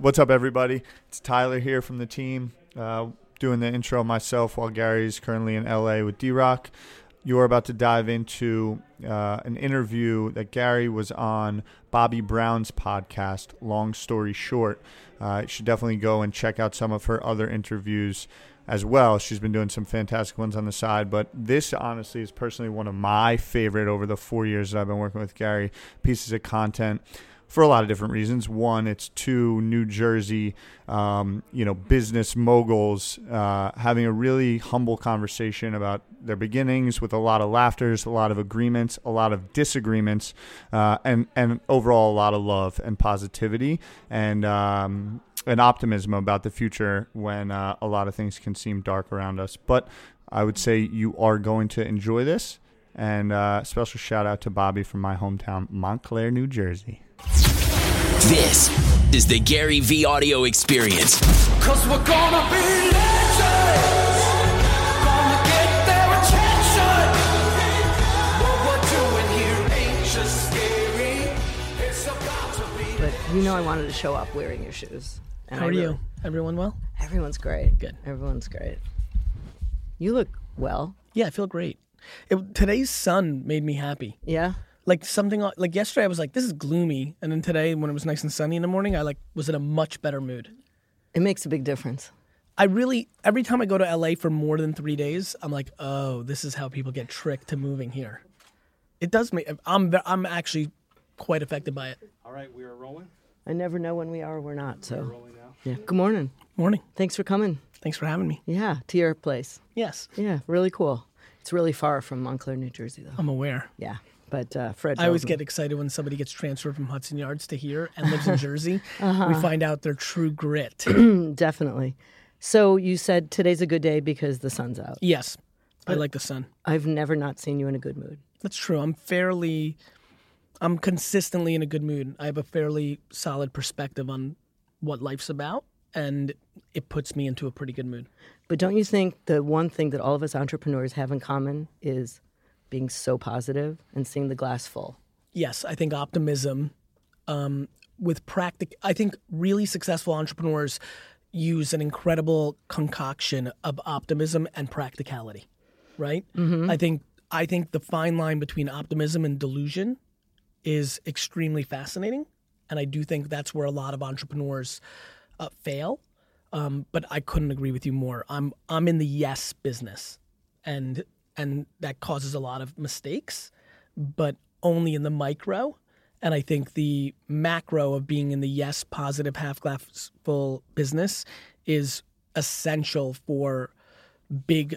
What's up, everybody? It's Tyler here from the team, uh, doing the intro myself while Gary's currently in LA with D Rock. You're about to dive into uh, an interview that Gary was on Bobbi Brown's podcast, Long Story Short. Uh, you should definitely go and check out some of her other interviews as well. She's been doing some fantastic ones on the side, but this honestly is personally one of my favorite over the four years that I've been working with Gary pieces of content for a lot of different reasons. One, it's two New Jersey, um, you know, business moguls uh, having a really humble conversation about their beginnings with a lot of laughters, a lot of agreements, a lot of disagreements, uh, and and overall a lot of love and positivity and. Um, optimism about the future when uh, a lot of things can seem dark around us. But I would say you are going to enjoy this. And uh, special shout out to Bobbi from my hometown, Montclair, New Jersey. This is the Gary Vee audio experience. Cause we're gonna be legends. Gonna get their attention. What we're doing here ain't just scary. It's about to be. But you know I wanted to show up wearing your shoes. And How I are really- you? Everyone well? Everyone's great. Good. Everyone's great. You look well. Yeah, I feel great. It, today's sun made me happy. Yeah. Like something like- like yesterday, I was like, "This is gloomy," and then today, when it was nice and sunny in the morning, I like was in a much better mood. It makes a big difference. I really every time I go to LA for more than three days, I'm like, "Oh, this is how people get tricked to moving here." It does make I'm I'm actually quite affected by it. All right, we are rolling. I never know when we are or we're not. So, Rolling now. yeah. Good morning. Morning. Thanks for coming. Thanks for having me. Yeah, to your place. Yes, Yeah, really cool. It's really far from Montclair, New Jersey, though. I'm aware. Yeah, but uh, Fred. I always me. get excited when somebody gets transferred from Hudson Yards to here and lives in Jersey. Uh-huh. We find out their true grit. definitely. So you said today's a good day because the sun's out. yes, I like the sun. I've never not seen you in a good mood. That's true. I'm fairly, I'm consistently in a good mood. I have a fairly solid perspective on what life's about, and it puts me into a pretty good mood. But don't you think the one thing that all of us entrepreneurs have in common is being so positive and seeing the glass full? Yes, I think optimism um, with practic. I think really successful entrepreneurs use an incredible concoction of optimism and practicality. Right. I think I think the fine line between optimism and delusion is extremely fascinating, and I do think that's where a lot of entrepreneurs uh, fail. Um, but I couldn't agree with you more. I'm I'm in the yes business, and and that causes a lot of mistakes, but only in the micro. And I think the macro of being in the yes positive half glass full business is essential for big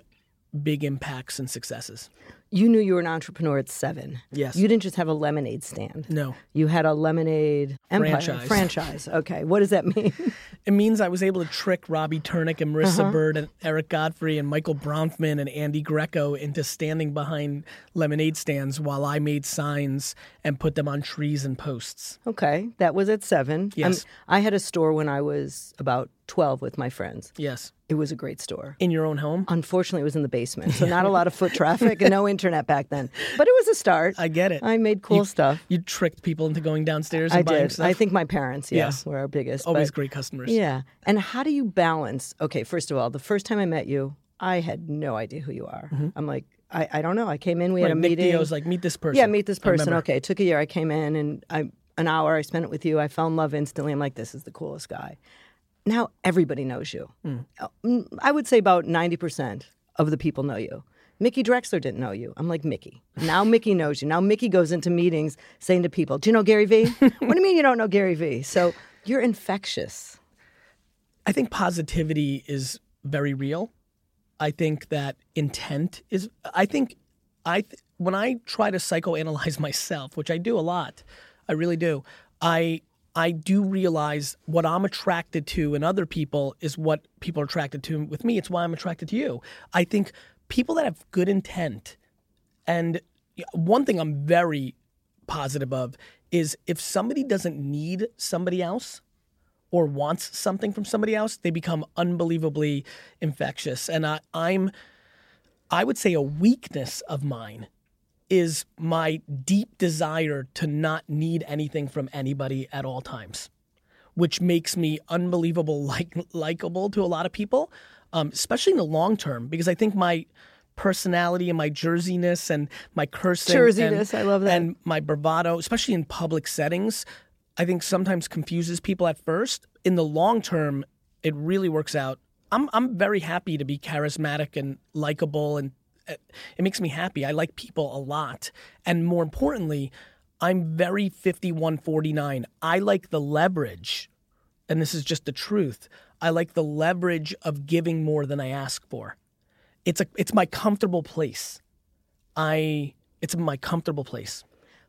big impacts and successes. You knew you were an entrepreneur at seven. Yes. You didn't just have a lemonade stand. No. You had a lemonade empire Franchise. franchise. Okay. What does that mean? It means I was able to trick Robbie Turnick and Marissa uh-huh. Bird and Eric Godfrey and Michael Bronfman and Andy Greco into standing behind lemonade stands while I made signs and put them on trees and posts. okay. That was at seven. Yes. Um, I had a store when I was about 12 with my friends. Yes. It was a great store. In your own home? Unfortunately, it was in the basement, so not a lot of foot traffic and no internet back then. But it was a start. I get it. I made cool You- stuff. You tricked people into going downstairs and I buying did. stuff. I think my parents, yeah, Yes. were our biggest. Always but- great customers. Yeah. And how do you balance? Okay, first of all, the first time I met you, I had no idea who you are. Mm-hmm. I'm like, I, I don't know. I came in, we had a Nick meeting. Dio's like, meet this person. yeah, meet this person. Okay, it took a year. I came in and I an hour I spent it with you. I fell in love instantly. I'm like, this is the coolest guy. Now everybody knows you. Hmm. Uh, mm, I would say about 90% of the people know you. Mickey Drexler didn't know you. I'm like, Mickey. Now Mickey knows you. Now Mickey goes into meetings saying to people, Do you know Gary Vee? what do you mean you don't know Gary Vee? So you're infectious. I think positivity is very real. I think that intent is. I think I th- when I try to psychoanalyze myself, which I do a lot, I really do. I I do realize what I'm attracted to in other people is what people are attracted to with me. It's why I'm attracted to you. I think people that have good intent, and one thing I'm very positive of is if somebody doesn't need somebody else, or wants something from somebody else, they become unbelievably infectious. And I, I'm, I would say, a weakness of mine is my deep desire to not need anything from anybody at all times. which makes me unbelievable like likable to a lot of people, um, especially in the long term because I think my personality and my jerseyness and my cursing Jerseyness, and, I love that. and my bravado, especially in public settings, I think sometimes confuses people at first. In the long term, it really works out. I'm I'm very happy to be charismatic and likable, and it makes me happy. I like people a lot, and more importantly, I'm very 5149. I like the leverage, and this is just the truth. I like the leverage of giving more than I ask for. It's a it's my comfortable place. I it's my comfortable place.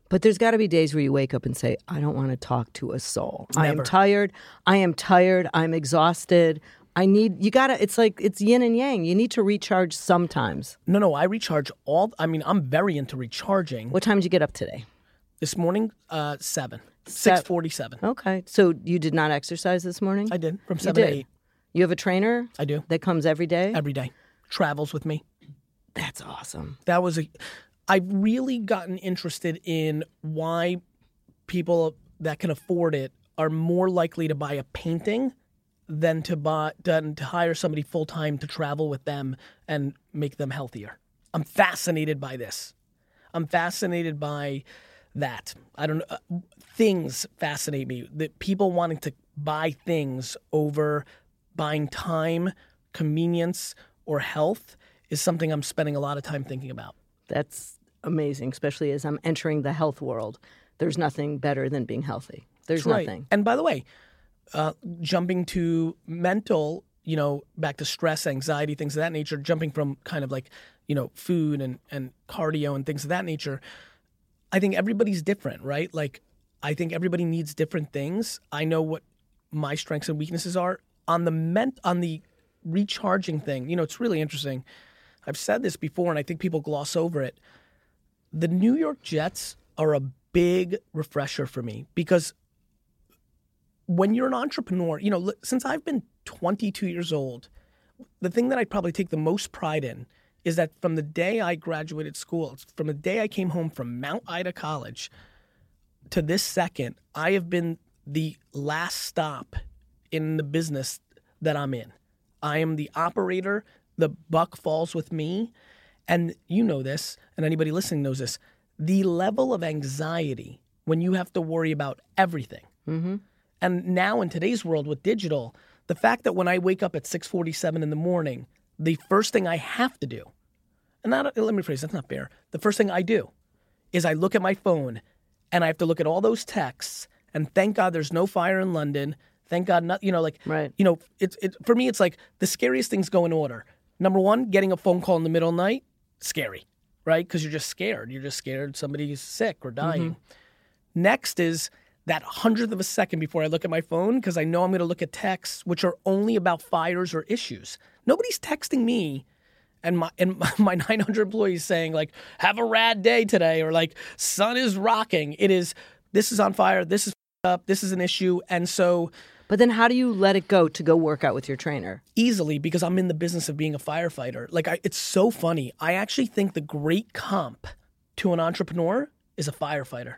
But there's got to be days where you wake up and say, I don't want to talk to a soul. I am tired. I am tired. I'm exhausted. I need, you got to, it's like, it's yin and yang. You need to recharge sometimes. No, no, I recharge all. I mean, I'm very into recharging. What time did you get up today? This morning, uh, seven, Se- six forty-seven. Okay. So you did not exercise this morning? I did from seven to eight. You have a trainer I do that comes every day? every day. Travels with me. That's awesome. That was a. I've really gotten interested in why people that can afford it are more likely to buy a painting than to buy than to hire somebody full time to travel with them and make them healthier. I'm fascinated by this. I'm fascinated by that. I don't know. uh, Things fascinate me. That people wanting to buy things over buying time, convenience, or health is something I'm spending a lot of time thinking about. That's amazing, especially as I'm entering the health world. There's nothing better than being healthy. There's Right. nothing. And by the way, uh, jumping to mental, you know, back to stress, anxiety, things of that nature, jumping from kind of like, you know, food and, and cardio and things of that nature, I think everybody's different, right? Like, I think everybody needs different things. I know what my strengths and weaknesses are. On the ment- on the recharging thing, you know, it's really interesting. I've said this before, and I think people gloss over it. The New York Jets are a big refresher for me because when you're an entrepreneur, you know, since I've been 22 years old, the thing that I probably take the most pride in is that from the day I graduated school, from the day I came home from Mount Ida College to this second, I have been the last stop in the business that I'm in. I am the operator. The buck falls with me. And you know this, and anybody listening knows this. The level of anxiety when you have to worry about everything. Mm-hmm. And now in today's world with digital, the fact that when I wake up at 6:47 in the morning, the first thing I have to do, and not, let me phrase, that's not fair. The first thing I do is I look at my phone and I have to look at all those texts and thank God there's no fire in London. Thank God not, you know, like, Right. you know, it's it, for me, it's like the scariest things go in order. Number one, getting a phone call in the middle of the night, scary, right? Because you're just scared. You're just scared somebody's sick or mm-hmm. dying. Next is that hundredth of a second before I look at my phone because I know I'm going to look at texts which are only about fires or issues. Nobody's texting me and my and my 900 employees saying like have a rad day today or like sun is rocking. It is this is on fire. This is up. This is an issue. And so But then how do you let it go to go work out with your trainer? easily because I'm in the business of being a firefighter. Like I, it's so funny. I actually think the great comp to an entrepreneur is a firefighter.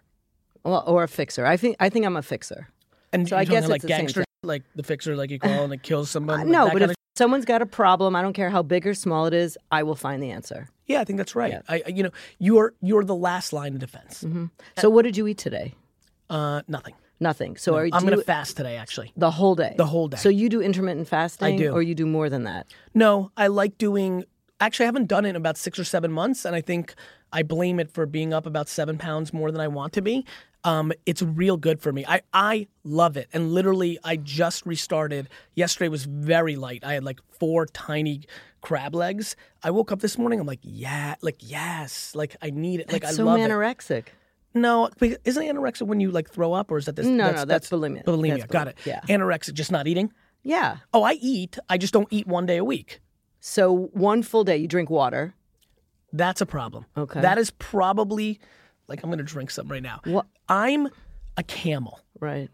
Well, or a fixer. I think I think I'm a fixer. And So I guess like it's the same gangster, like the fixer, like you call and it kills someone. Uh, like no, but if of- someone's got a problem, I don't care how big or small it is, I will find the answer. yeah, I think that's right. I, I- you know, you're you're the last line of defense. Mm-hmm. Uh, so what did you eat today? Uh, nothing. Nothing. So are you I'm going to fast today, actually. the whole day. The whole day. So you do intermittent fasting, I do. or you do more than that? No, I like doing. Actually, I haven't done it in about six or seven months, and I think I blame it for being up about seven pounds more than I want to be. Um, it's real good for me. I I love it, and literally, I just restarted. Yesterday was very light. I had like four tiny crab legs. I woke up this morning. I'm like, yeah, like yes, like I need it. Like That's I so love it. anorexic. No, because- isn't anorexia when you like throw up, or is that this? No, no, that's bulimia. Bulimia, That's got bulimia, it. yeah. Anorexic, just not eating. Yeah. Oh, I eat. I just don't eat one day a week. So one full day, you drink water. That's a problem. Okay. That is probably like I'm going to drink some right now. What? I'm a camel. Right.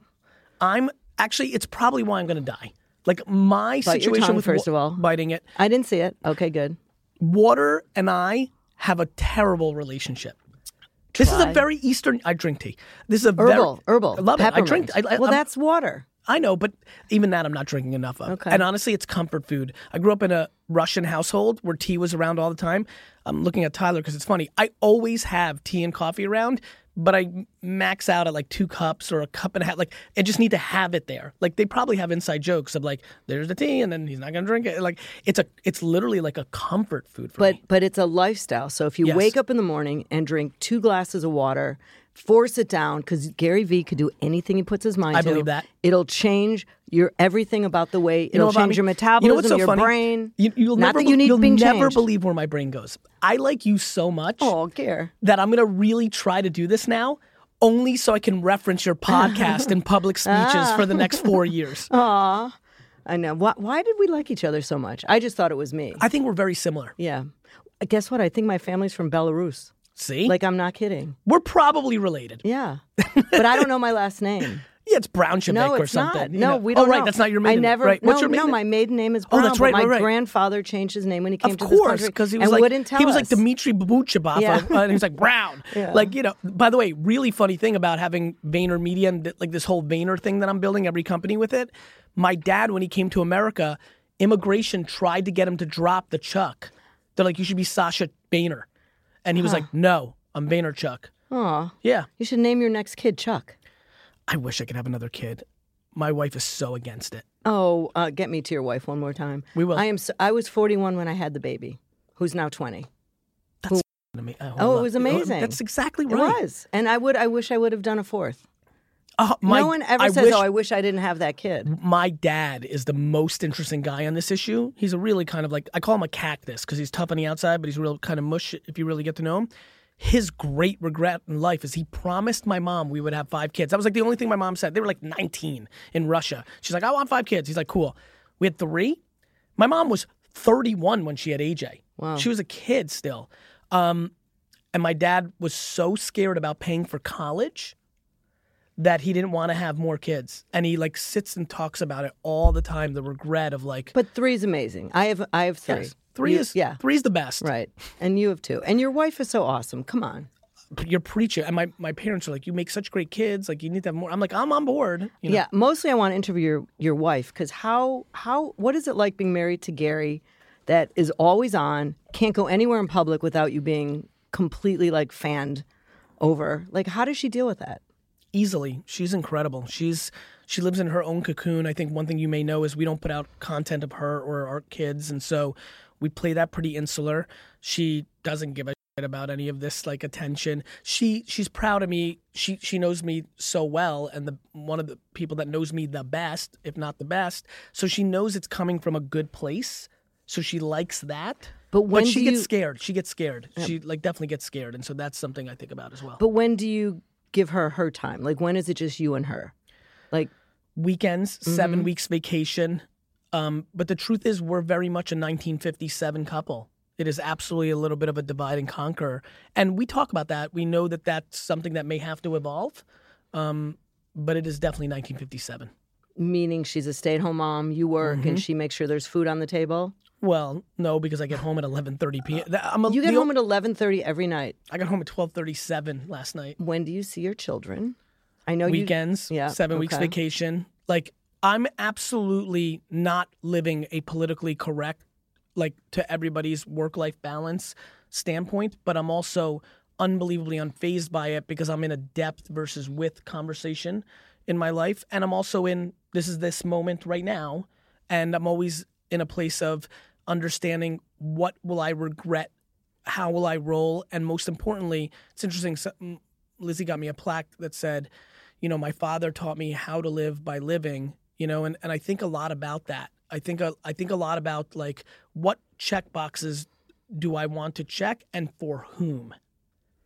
I'm actually. It's probably why I'm going to die. Like my Bite your situation tongue, with first wa- of all. biting it. I didn't see it. Okay, good. Water and I have a terrible relationship. This is a Try. very Eastern. I drink tea. This is a Herbal, very herbal. I love it. I drink. I. I, well, I'm- that's water. I know, but even that I'm not drinking enough of. Okay. And honestly, it's comfort food. I grew up in a Russian household where tea was around all the time. I'm looking at Tyler because it's funny. I always have tea and coffee around, but I max out at like two cups or a cup and a half. Like, I just need to have it there. Like, they probably have inside jokes of like, "There's the tea," and then he's not gonna drink it. Like, it's a, it's literally like a comfort food for But me. but it's a lifestyle. So if you Yes. wake up in the morning and drink two glasses of water, force it down because Gary Vee could do anything he puts his mind I to. believe that. It'll change your everything about the way. It'll know change your You know metabolism, what's so your funny? brain. You, you'll Not never, you being never changed. believe where my brain goes. I like you so much. Oh, Gare. that I'm going to really try to do this now, only so I can reference your podcast in public ah. speeches for the next four years. Aw. I know. Why, why did we like each other so much? I just thought it was me. I think we're very similar. yeah. Guess what? I think my family's from Belarus. See? Like, I'm not kidding. we're probably related. Yeah. but I don't know my last name. Yeah, it's Brownchevik No, or something. not. No, know. we don't Oh, right, know. that's not your maiden I never. Right. No, What's your no, my maiden name is Brown. Oh, Brown. that's right, my right, right. grandfather changed his name when he came Of to this course, country because he was and like wouldn't tell he was us. like Dmitry Yeah. uh, and he was like Brown. Yeah. Like you know. By the way, really funny thing about having Vayner Media and like this whole Vayner thing that I'm building, every company with it. My dad, when he came to America, immigration tried to get him to drop the Chuck. They're like, you should be Sasha Vayner, and he was like, no, I'm Vaynerchuk. Aw, Yeah, you should name your next kid Chuck. I wish I could have another kid. My wife is so against it. Oh, uh, get me to your wife one more time. We will. I am. So, I was 41 when I had the baby, who's now 20. To me. I- Oh, it was amazing. That's exactly It right. was, and I would. I wish I would have done a fourth. Uh, my, no one ever I says, wish- "Oh, I wish I didn't have that kid." my dad is the most interesting guy on this issue. He's a really kind of like I call him a cactus because he's tough on the outside, but he's real kind of mush if you really get to know him. His great regret in life is he promised my mom we would have five kids. That was like the only thing my mom said. They were like 19 in Russia. She's like, I want five kids. He's like, cool. We had three. My mom was 31 when she had AJ. Wow. She was a kid still. Um, and my dad was so scared about paying for college that he didn't want to have more kids. And he like sits and talks about it all the time, the regret of like But three's amazing. I have. I have three. yes, three You- is yeah. three's the best. Right, and you have two, and your wife is so awesome. Come on. You're preaching. And my, my parents are like, You make such great kids, like you need to have more. I'm like, I'm on board. You know? Yeah, mostly I want to interview your your wife because how how what is it like being married to Gary, that is always on, can't go anywhere in public without you being completely like fanned over. Like, how does she deal with that? easily. She's incredible. She's she lives in her own cocoon. I think one thing you may know is we don't put out content of her or our kids, and so we play that pretty insular. She doesn't give a shit about any of this like attention. She she's proud of me. She she knows me so well, and the one of the people that knows me the best, if not the best. So she knows it's coming from a good place. So she likes that. But when she do gets you- scared. She gets scared. She like definitely gets scared, and so that's something I think about as well. But when do you give her her time? Like, when is it just you and her? Like, weekends, Mm-hmm. 7 weeks vacation. Um, but the truth is, we're very much a 1957 couple. It is absolutely a little bit of a divide and conquer, and we talk about that. We know that that's something that may have to evolve, um, but it is definitely 1957. meaning she's a stay at home mom, you work, Mm-hmm. and she makes sure there's food on the table. Well, no, because I get home at 11:30 p.m. I'm a, You get the- home at eleven thirty every night. I got home at 12:37 last night. When do you see your children? I know weekends, You, yeah, seven weeks vacation. Like I'm absolutely not living a politically correct, like to everybody's work life balance standpoint, but I'm also unbelievably unfazed by it because I'm in a depth versus width conversation in my life. And I'm also in this is this moment right now. And I'm always in a place of understanding what will I regret how will I roll? And most importantly, it's interesting. mm, Lizzie got me a plaque that said, you know, my father taught me how to live by living, you know, and, and I think a lot about that. I think a, I think a lot about like what check boxes do I want to check and for whom?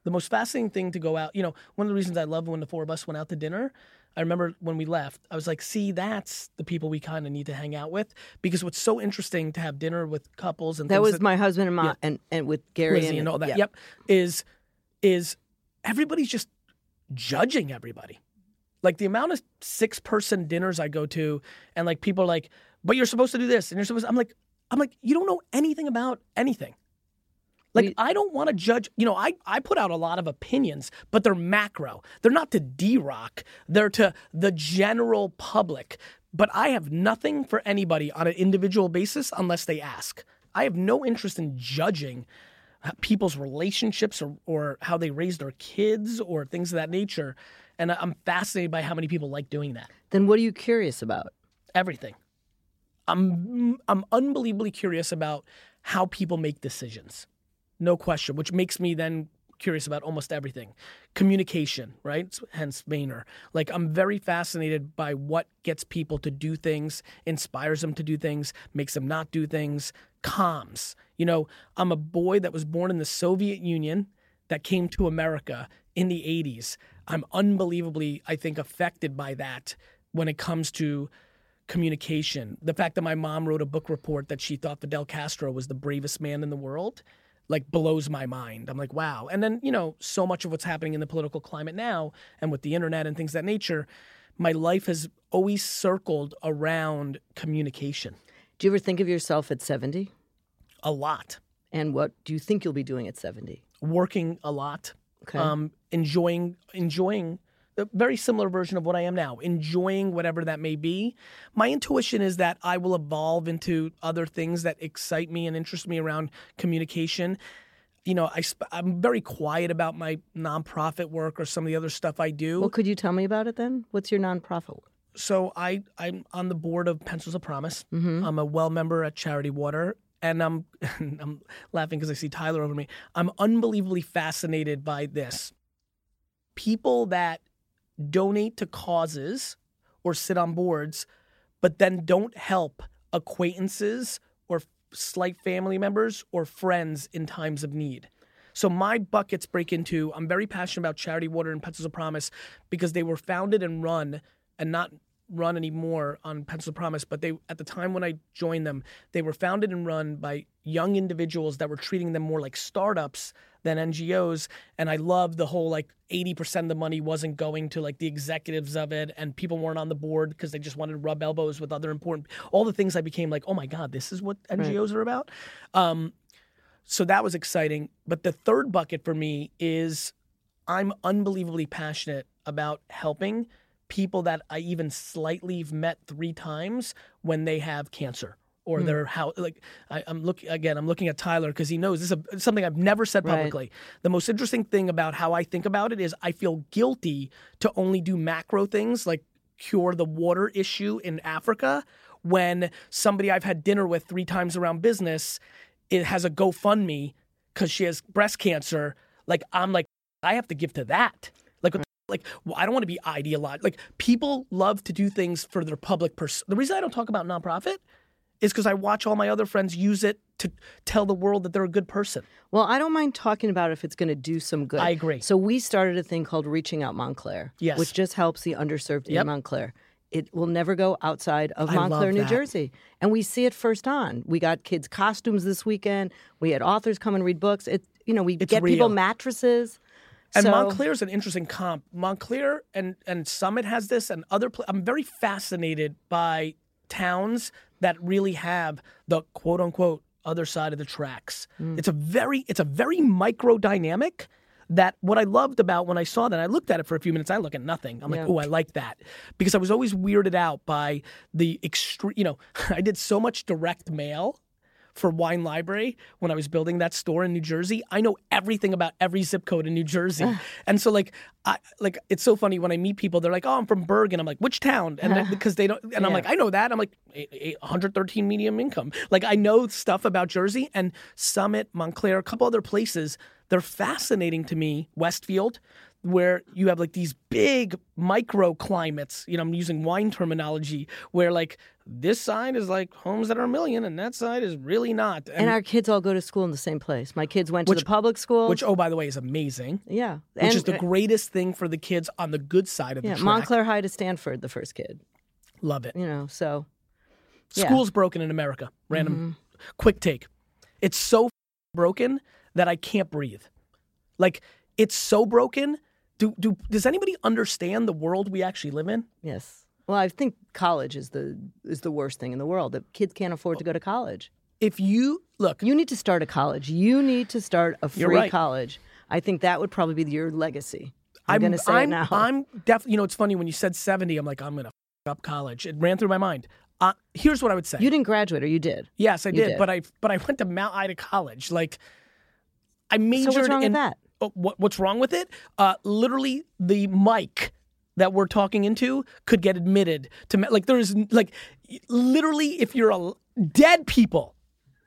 The most fascinating thing to go out, you know, one of the reasons I love when the four of us went out to dinner, I remember when we left, I was like, see, that's the people we kind of need to hang out with. Because what's so interesting to have dinner with couples and That things was my husband and my and, and with Gary Lizzie and all that. yeah. Yep. Is is everybody's just judging everybody. Like the amount of six person dinners I go to and like people are like, but you're supposed to do this and you're supposed I'm like, I'm like, you don't know anything about anything. Like We- I don't want to judge. You know, I I put out a lot of opinions, but they're macro. They're not to D Rock. They're to the general public. But I have nothing for anybody on an individual basis unless they ask. I have no interest in judging people's relationships or, or how they raise their kids or things of that nature. And I'm fascinated by how many people like doing that. Then what are you curious about? Everything. I'm I'm unbelievably curious about how people make decisions. No question, which makes me then curious about almost everything. Communication, right? Hence Vayner. Like I'm very fascinated by what gets people to do things, inspires them to do things, makes them not do things, comms. You know, I'm a boy that was born in the Soviet Union that came to America in the 80s. I'm unbelievably, I think, affected by that when it comes to communication. The fact that my mom wrote a book report that she thought Fidel Castro was the bravest man in the world, like blows my mind. I'm like, wow. And then, you know, so much of what's happening in the political climate now and with the internet and things of that nature, my life has always circled around communication Do you ever think of yourself at 70? a lot. And what do you think you'll be doing at 70? Working a lot. Okay. Um, enjoying enjoying a very similar version of what I am now, enjoying whatever that may be. My intuition is that I will evolve into other things that excite me and interest me around communication. You know, I sp- I'm very quiet about my nonprofit work or some of the other stuff I do. well, could you tell me about it then? What's your nonprofit? so I I'm on the board of Pencils of Promise. Mm-hmm. I'm a well member at Charity Water, and I'm I'm laughing because I see Tyler over me. I'm unbelievably fascinated by this. People that donate to causes or sit on boards, but then don't help acquaintances or slight family members or friends in times of need. So my buckets break into I'm very passionate about Charity Water and Pencils of Promise because they were founded and run and not run anymore on Pencils of Promise, but they at the time when I joined them, they were founded and run by young individuals that were treating them more like startups than NGOs. And I love the whole like 80% of the money wasn't going to like the executives of it and people weren't on the board because they just wanted to rub elbows with other important all the things I became like, oh my God, this is what NGOs are about. Um, so that was exciting. But the third bucket for me is I'm unbelievably passionate about helping people that I even slightly met three times when they have cancer or hmm. they're how like I, I'm looking again. I'm looking at Tyler because he knows this is a, something I've never said Right. publicly. The most interesting thing about how I think about it is I feel guilty to only do macro things like cure the water issue in Africa when somebody I've had dinner with three times around business it has a GoFundMe because she has breast cancer. Like I'm like I have to give to that. Like what the- hmm. like well, I don't want to be idealized. Like people love to do things for their public person. The reason I don't talk about nonprofit is because I watch all my other friends use it to tell the world that they're a good person. Well, I don't mind talking about if it's going to do some good. I agree. So we started a thing called Reaching Out Montclair, Yes. which just helps the underserved Yep. in Montclair. It will never go outside of I Montclair, New. Jersey. And we see it first on. We got kids' costumes this weekend. We had authors come and read books. It, you know, we It's get people mattresses. And so, Montclair is an interesting comp. Montclair and, and Summit has this, and other. Pl- I'm very fascinated by towns that really have the quote unquote other side of the tracks. Mm. It's a very it's a very micro dynamic. That what I loved about when I saw that, I looked at it for a few minutes. I look at nothing. I'm like, oh, I like that because I was always weirded out by the extreme. You know, I did so much direct mail for Wine Library when I was building that store in New Jersey. I know everything about every zip code in New Jersey. and so like I like it's so funny when I meet people they're like, "Oh, I'm from Bergen." I'm like, "Which town?" And then, because they don't and I'm like, "I know that." I'm like, "Eight- eight- 113 medium income." Like I know stuff about Jersey and Summit, Montclair, a couple other places. They're fascinating to me. Westfield where you have like these big microclimates. You know, I'm using wine terminology where like this side is like homes that are a million and that side is really not. and our kids all go to school in the same place. My kids went to the public school. which, oh, by the way, is amazing. yeah. Which and, is the uh, greatest thing for the kids on the good side of the yeah, track. Montclair High to Stanford, the first kid. Love it. You know, so yeah. Mm-hmm. School's broken in America. Random quick take. It's so broken that I can't breathe. Like it's so broken. Do do does anybody understand the world we actually live in? yes. Well, I think college is the is the worst thing in the world. That kids can't afford to go to college. if you look, You need to start a college. You need to start a free right. college. I think that would probably be your legacy. I'm, I'm going to say I'm, it now. I'm definitely. You know, it's funny when you said 70. I'm like, I'm gonna f- up college. It ran through my mind. Uh, here's what I would say. you didn't graduate, or you did? yes, I did, did. but I but I went to Mount Ida College. Like, I majored So what's wrong in with that? Oh, what, what's wrong with it? Uh, literally, the mic that we're talking into could get admitted to. Like, there is like, literally, if you're a dead people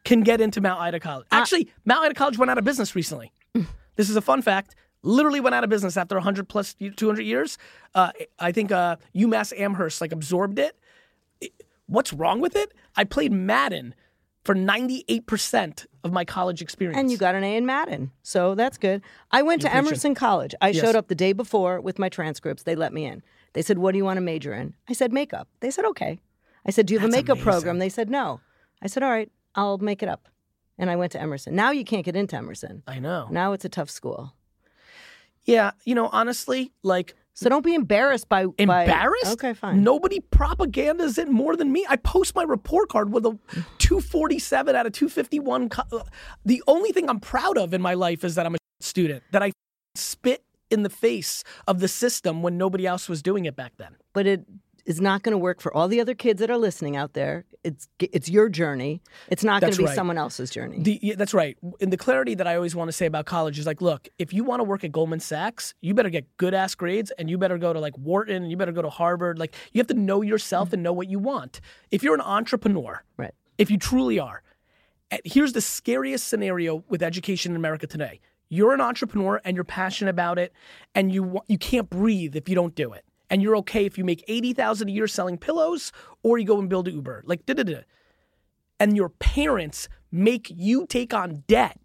can get into Mount Ida College. Actually, Mount Ida College went out of business recently. this is a fun fact. Literally went out of business after 100 plus 200 years. Uh, I think uh, UMass Amherst like absorbed it. It- What's wrong with it? I played Madden for 98% of my college experience. And you got an A in Madden. So that's good. I went to Emerson College. I showed up the day before with my transcripts. They let me in. They said, What do you want to major in? I said, Makeup. They said, Okay. I said, Do you have a makeup amazing. program? They said, No. I said, All right, I'll make it up. And I went to Emerson. Now you can't get into Emerson. I know. Now it's a tough school. Yeah, you know, honestly, like So don't be embarrassed by by- embarrassed. okay, fine. Nobody propagandas it more than me. I post my report card with a 247 out of 251. co- uh, The only thing I'm proud of in my life is that I'm a student. That I spit in the face of the system when nobody else was doing it back then. but it is not going to work for all the other kids that are listening out there. It's it's your journey. It's not going to be right. someone else's journey. The, yeah, that's right. And the clarity that I always want to say about college is like, look, if you want to work at Goldman Sachs, you better get good ass grades and you better go to like Wharton and you better go to Harvard. Like, you have to know yourself mm-hmm. and know what you want. If you're an entrepreneur, right. if you truly are, eh, here's the scariest scenario with education in America today. You're an entrepreneur and you're passionate about it, and you you can't breathe if you don't do it. And you're okay if you make eighty thousand a year selling pillows, or you go and build Uber. Like da da da. And your parents make you take on debt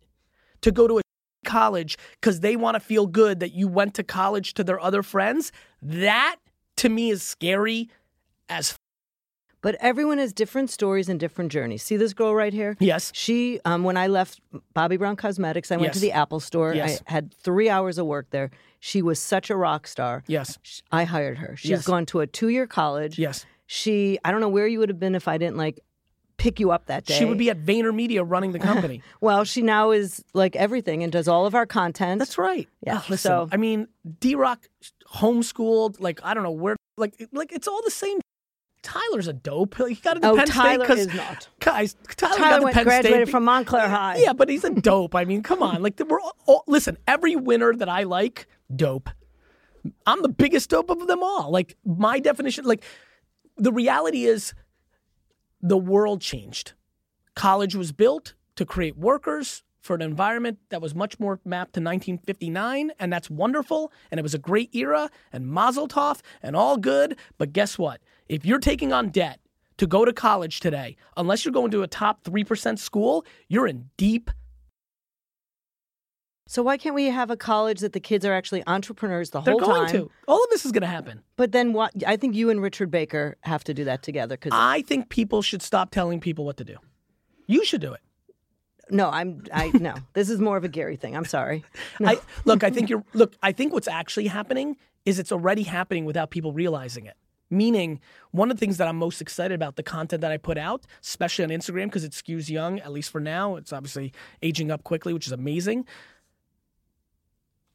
to go to a college because they want to feel good that you went to college to their other friends. That to me is scary as But everyone has different stories and different journeys. See this girl right here? yes. She, um, when I left Bobbi Brown Cosmetics, I went to the Apple store. Yes. I had three hours of work there. She was such a rock star. Yes. I hired her. She's Yes. gone to a two year college. Yes. She, I don't know where you would have been if I didn't like pick you up that day. She would be at VaynerMedia running the company. Well, she now is like everything and does all of our content. That's right. Yeah, Ah, listen, so- I mean, D Rock homeschooled, like, I don't know where, like, like it's all the same. Tyler's a dope. He got into Oh, Penn Tyler State because not. guys, Tyler, got Tyler to went, Penn graduated State. from Montclair High. Yeah, but he's a dope. I mean, come on. Like, we're all, all, listen. Every winner that I like, dope. I'm the biggest dope of them all. Like my definition, like the reality is, the world changed. College was built to create workers for an environment that was much more mapped to 1959, and that's wonderful. And it was a great era, and Mazel Tov, and all good. But guess what? If you're taking on debt to go to college today, unless you're going to a top 3% school, you're in deep So why can't we have a college that the kids are actually entrepreneurs the They're whole going time? to. All of this is going to happen. But then what? I think you and Richard Baker have to do that together. Because I think people should stop telling people what to do. You should do it. no, I'm I no. this is more of a Gary thing. I'm sorry. No. I look, I think you're look, I think what's actually happening is it's already happening without people realizing it. Meaning, one of the things that I'm most excited about the content that I put out, especially on Instagram, because it skews young, at least for now. It's obviously aging up quickly, which is amazing.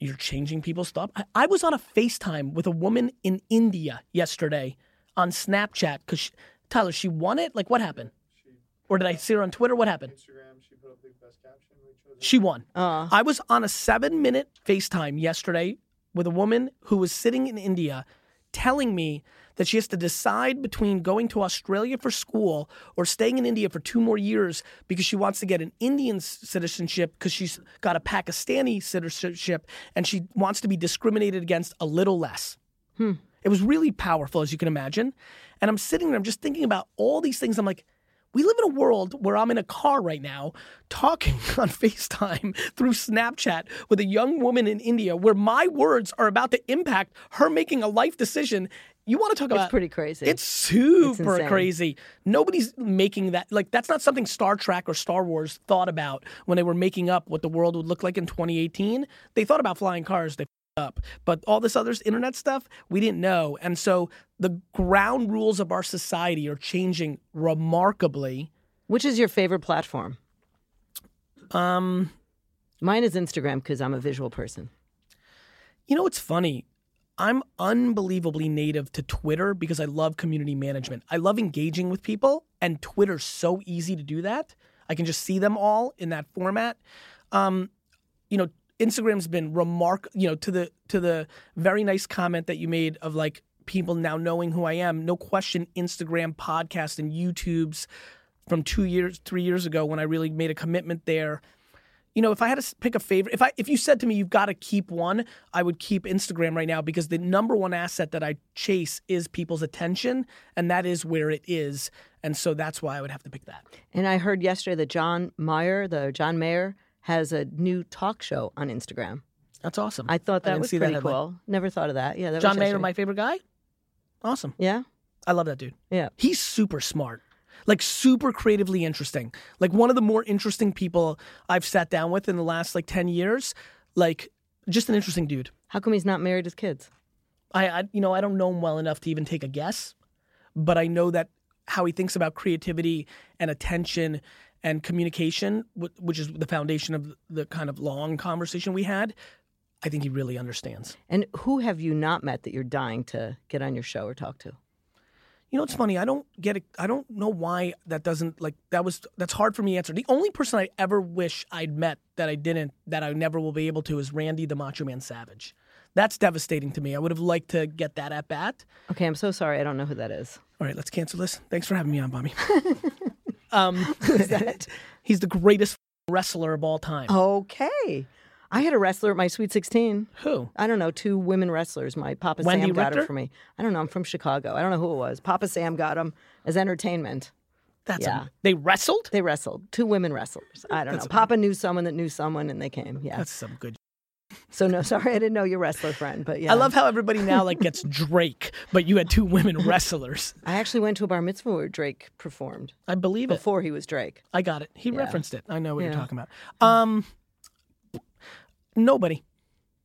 You're changing people's thought. I, I was on a FaceTime with a woman in India yesterday on Snapchat because Tyler, she won it. Like, what happened? Or did I see her on Twitter? What happened? She won. Uh, I was on a seven minute FaceTime yesterday with a woman who was sitting in India telling me that she has to decide between going to Australia for school or staying in India for two more years because she wants to get an Indian citizenship because she's got a Pakistani citizenship and she wants to be discriminated against a little less. Hmm. It was really powerful, as you can imagine. And I'm sitting there, I'm just thinking about all these things. I'm like, we live in a world where I'm in a car right now talking on FaceTime through Snapchat with a young woman in India where my words are about to impact her making a life decision. You want to talk about It's pretty crazy. It's super insane. crazy. Nobody's making that like that's not something Star Trek or Star Wars thought about when they were making up what the world would look like in 2018. They thought about flying cars. They f***ed up, but all this other internet stuff we didn't know, and so the ground rules of our society are changing remarkably. Which is your favorite platform? Um, Mine is Instagram because I'm a visual person. you know what's funny? I'm unbelievably native to Twitter because I love community management. I love engaging with people, and Twitter's so easy to do that. I can just see them all in that format. Um, you know, Instagram's been remark. You know, to the to the very nice comment that you made of like people now knowing who I am. No question, Instagram, podcast, and YouTube's from two years, three years ago when I really made a commitment there you know, if I had to pick a favorite, if I if you said to me you've got to keep one, I would keep Instagram right now because the number one asset that I chase is people's attention, and that is where it is, and so that's why I would have to pick that. And I heard yesterday that John Mayer, the John Mayer, has a new talk show on Instagram. That's awesome. I thought that didn't was pretty headline. cool. Never thought of that. Yeah, that John Mayer, my favorite guy. Awesome. Yeah, I love that dude. yeah. He's super smart, like super creatively interesting. Like one of the more interesting people I've sat down with in the last like ten years. Like just an interesting dude. How come he's not married with kids? I, I you know I don't know him well enough to even take a guess, but I know that how he thinks about creativity and attention and communication, which is the foundation of the kind of long conversation we had. I think he really understands. And who have you not met that you're dying to get on your show or talk to? You know, it's funny. I don't get it. I don't know why that doesn't like that was that's hard for me to answer. The only person I ever wish I'd met that I didn't, that I never will be able to, is Randy the Macho Man Savage. That's devastating to me. I would have liked to get that at bat. Okay, I'm so sorry. I don't know who that is. All right, let's cancel this. Thanks for having me on, Bobbi. um, he's the greatest wrestler of all time. Okay. I had a wrestler at my Sweet 16. Who? I don't know, two women wrestlers. My Papa Wendy Sam got her for me. I don't know. I'm from Chicago. I don't know who it was. Papa Sam got them as entertainment. That's Yeah. a, they wrestled. They wrestled. Two women wrestlers. I don't know. Papa knew someone that knew someone, and they came. Yeah. That's some good. So no, sorry, I didn't know your wrestler friend, but yeah. I love how everybody now like gets Drake, but you had two women wrestlers. I actually went to a bar mitzvah where Drake performed I believe it. before he was Drake. I got it. He Yeah. referenced it. I know what you're talking about. Um, nobody.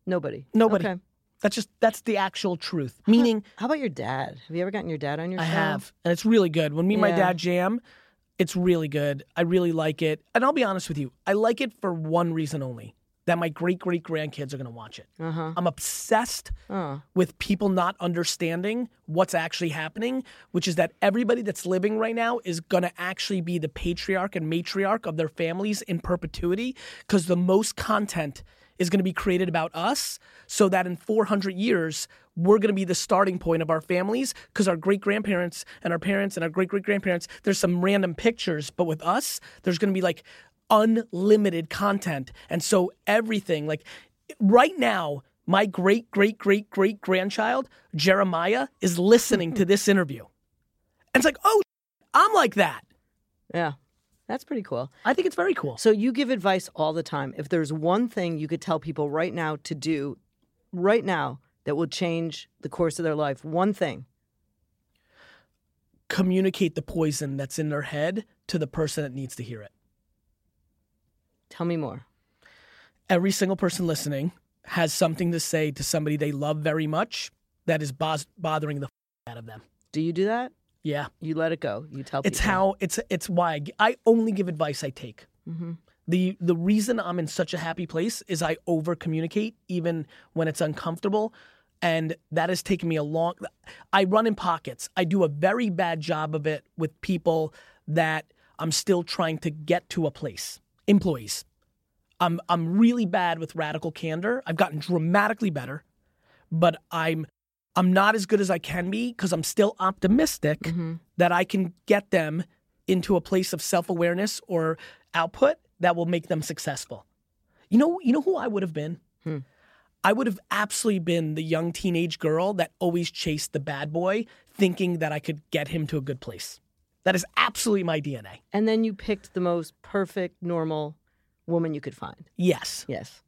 Nobody. Nobody. Okay. That's just that's the actual truth. Meaning, How about your dad? Have you ever gotten your dad on your show? I show? have, and it's really good. When me and my dad jam, it's really good. I really like it, and I'll be honest with you, I like it for one reason only: that my great great grandkids are going to watch it. Uh-huh. I'm obsessed Oh. with people not understanding what's actually happening, which is that everybody that's living right now is going to actually be the patriarch and matriarch of their families in perpetuity because the most content is going to be created about us so that in 400 years we're going to be the starting point of our families because our great grandparents and our parents and our great great grandparents there's some random pictures but with us there's going to be like unlimited content. And so everything like right now my great great great great grandchild jeremiah is listening to this interview. And it's like oh i'm like that. Yeah. That's pretty cool. i think it's very cool So you give advice all the time. If there's one thing you could tell people right now to do, right now, that will change the course of their life, one thing. communicate the poison that's in their head to the person that needs to hear it Tell me more. every single person listening has something to say to somebody they love very much that is bos- bothering the f- out of them Do you do that? Yeah You let it go. You tell It's people. how it's it's why I only give advice I take. Mm-hmm. The the reason I'm in such a happy place is I over communicate even when it's uncomfortable, and that has taken me a long. I run in pockets. I do a very bad job of it with people that I'm still trying to get to a place. Employees. I'm I'm really bad with radical candor. I've gotten dramatically better, but I'm I'm not as good as I can be because I'm still optimistic Mm-hmm. that I can get them into a place of self-awareness or output that will make them successful. You know, you know who I would have been? Hmm. I would have absolutely been the young teenage girl that always chased the bad boy, thinking that I could get him to a good place. That is absolutely my DNA. And then you picked the most perfect, normal woman you could find. Yes, Yes.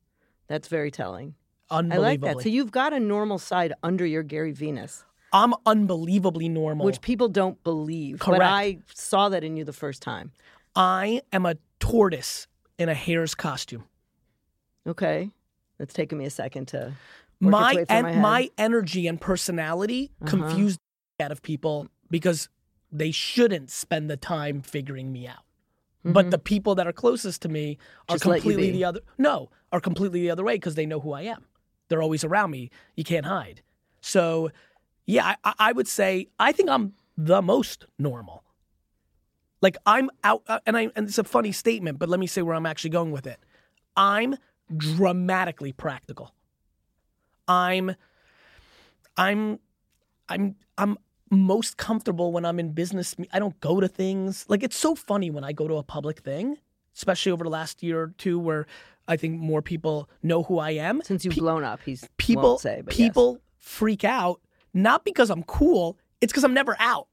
That's very telling. I like that. So you've got a normal side under your Gary Venus, I'm unbelievably normal. which people don't believe. But Correct. I saw that in you the first time. I am a tortoise in a hare's costume. Okay. It's taken me a second to. my en- my my energy and personality Uh-huh. confuse the out of people because they shouldn't spend the time figuring me out. But the people that are closest to me are Mm-hmm. Just completely the other. No, are completely the other way because they know who I am. They're always around me. You can't hide. So, yeah, I- I, would say I think I'm the most normal. Like I'm out, uh, and I and it's a funny statement, but let me say where I'm actually going with it. I'm dramatically practical. I'm, I'm, I'm, I'm most comfortable when I'm in business. I don't go to things like it's so funny when I go to a public thing, especially over the last year or two, where I think more people know who I am. Since you've Pe- blown up, he's people say, but yes. people freak out not because I'm cool, it's because I'm never out.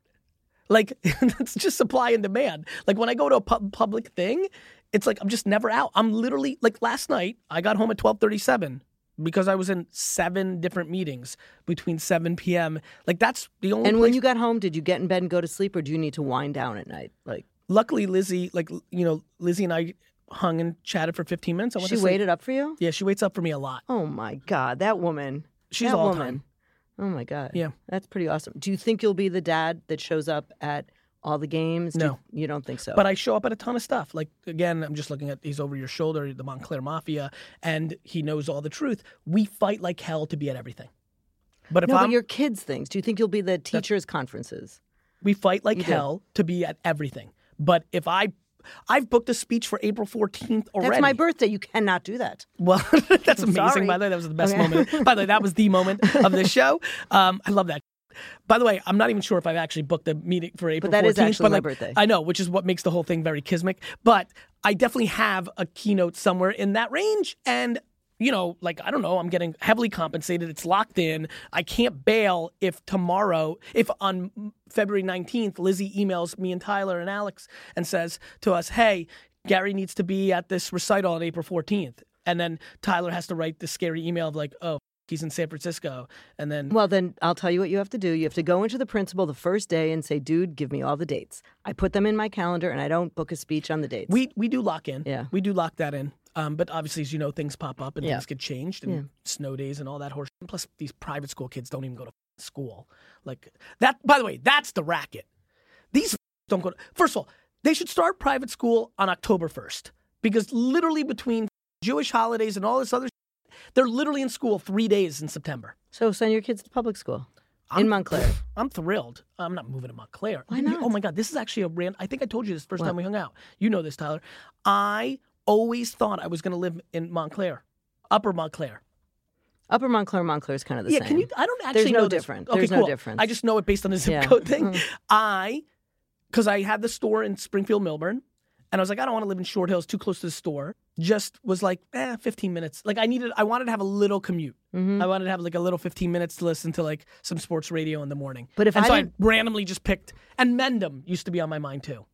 Like it's just supply and demand. Like when I go to a pub- public thing, it's like I'm just never out. I'm literally like last night I got home at 12:37 because I was in seven different meetings between 7 p.m. Like that's the only And when place- you got home, did you get in bed and go to sleep, or do you need to wind down at night? Like luckily Lizzie like you know Lizzie and I hung and chatted for 15 minutes. I went she waited up for you? Yeah, she waits up for me a lot. Oh my God, that woman. She's that all woman. time. Oh my God. Yeah. That's pretty awesome. Do you think you'll be the dad that shows up at all the games? Do No. You, you don't think so? But I show up at a ton of stuff. Like again, I'm just looking at he's over your shoulder, the Montclair Mafia, and he knows all the truth. We fight like hell to be at everything. But if no, I'm, but your kids' things. Do you think you'll be the teachers' conferences? we fight like do. hell to be at everything. But if I, I've booked a speech for April 14th already. That's my birthday. You cannot do that. Well, that's I'm amazing. sorry. By the way, that was the best Okay. moment. By the way, that was the moment of the show. Um, I love that. By the way, I'm not even sure if I've actually booked a meeting for April that 14th. is actually but my birthday. I know, which is what makes the whole thing very kismic. But I definitely have a keynote somewhere in that range, and you know, like I don't know, I'm getting heavily compensated. It's locked in. I can't bail if tomorrow, if on February 19th, Lizzie emails me and Tyler and Alex and says to us, "Hey, Gary needs to be at this recital on April 14th," and then Tyler has to write this scary email of like, "Oh." He's in San Francisco, and then Well, then I'll tell you what you have to do. You have to go into the principal the first day and say, "Dude, give me all the dates." I put them in my calendar, and I don't book a speech on the dates. We we do lock in. Yeah. We do lock that in. Um, but obviously, as you know, things pop up and Yeah. things get changed and snow days and all that horse. Plus, these private school kids don't even go to school. Like that. By the way, that's the racket. These don't go. To, first of all, they should start private school on October first because literally between Jewish holidays and all this other, they're literally in school three days in September. so send your kids to public school in I'm- in Montclair. I'm thrilled. I'm not moving to Montclair. Why not? Oh my God, this is actually a rand. I think I told you this the first time we hung out. You know this, Tyler. I always thought I was going to live in Montclair, Upper Montclair. Upper Montclair, Montclair is kind of the yeah, same. can you? I don't actually There's no know this. difference. Okay, There's no cool. difference. I just know it based on the zip Yeah. Mm-hmm. code thing. I, because I had the store in Springfield, Millburn, and I was like, I don't want to live in Short Hills, too close to the store. Just was like, eh, 15 minutes. Like I needed, I wanted to have a little commute. Mm-hmm. I wanted to have like a little 15 minutes to listen to like some sports radio in the morning. But if and I so I randomly just picked, and Mendham used to be on my mind too.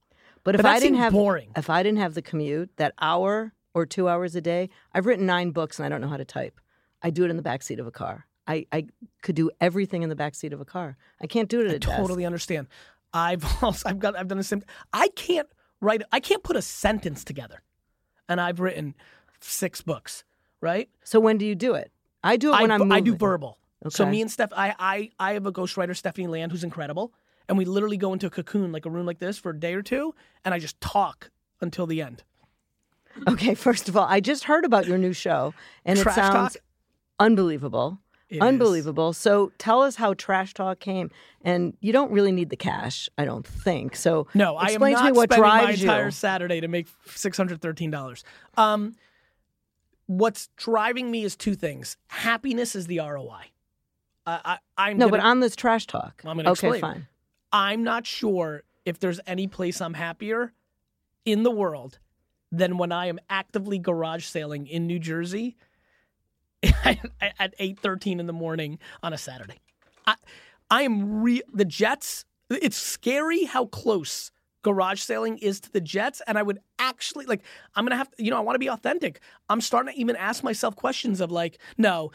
But if But I didn't have boring. if I didn't have the commute, that hour or two hours a day, I've written nine books and I don't know how to type. I do it in the back seat of a car. I, I could do everything in the back seat of a car. I can't do it at a desk. Totally understand. I've also I've got I've done the same. I can't write. I can't put a sentence together, and I've written six books. Right. So when do you do it? I do it when I'm moving. I do verbal. So me and Steph, I, I I have a ghostwriter, Stephanie Land, who's incredible, and we literally go into a cocoon, like a room like this, for a day or two, and I just talk until the end. Okay, first of all, I just heard about your new show and Trash it sounds Talk? unbelievable. It is. unbelievable. So tell us how Trash Talk came. And you don't really need the cash, I don't think. So No, I am explain not to me what spending my drives entire you. Saturday to make six hundred thirteen dollars. Um, what's driving me is two things. Happiness is the ROI. I, I, I'm No, gonna, but on this Trash Talk. I'm gonna okay, explain. fine. I'm not sure if there's any place I'm happier in the world than when I am actively garage sailing in New Jersey at eight thirteen in the morning on a Saturday. I, I am re- the Jets. It's scary how close garage sailing is to the Jets, and I would actually like. I'm gonna have. You know, I want to be authentic. I'm starting to even ask myself questions of like, no.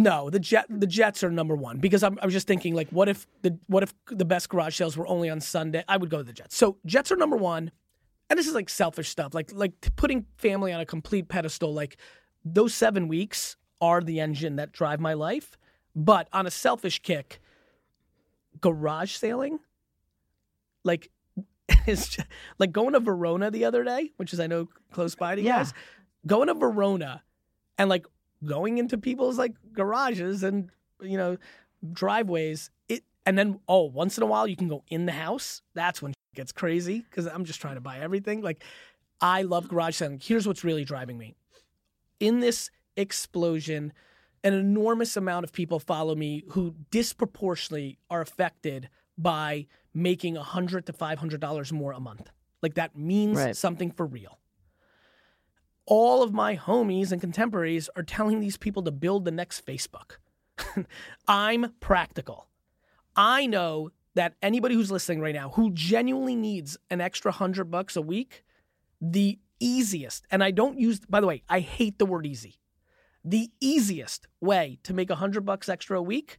No, the jet the Jets are number one because I'm I was just thinking like what if the what if the best garage sales were only on Sunday? I would go to the Jets. So Jets are number one, and this is like selfish stuff, like like putting family on a complete pedestal. Like those seven weeks are the engine that drive my life. But on a selfish kick, garage sailing, like is like going to Verona the other day, which is I know close by to you Yeah. guys. Going to Verona and like going into people's like garages and you know driveways. It and then oh, once in a while you can go in the house. That's when it gets crazy because I'm just trying to buy everything. Like I love garage selling. Here's what's really driving me. In this explosion, an enormous amount of people follow me who disproportionately are affected by making a hundred to five hundred dollars more a month. Like that means Right. something for real. All of my homies and contemporaries are telling these people to build the next Facebook. I'm practical. I know that anybody who's listening right now who genuinely needs an extra hundred bucks a week, the easiest, and I don't use, by the way, I hate the word easy. The easiest way to make a hundred bucks extra a week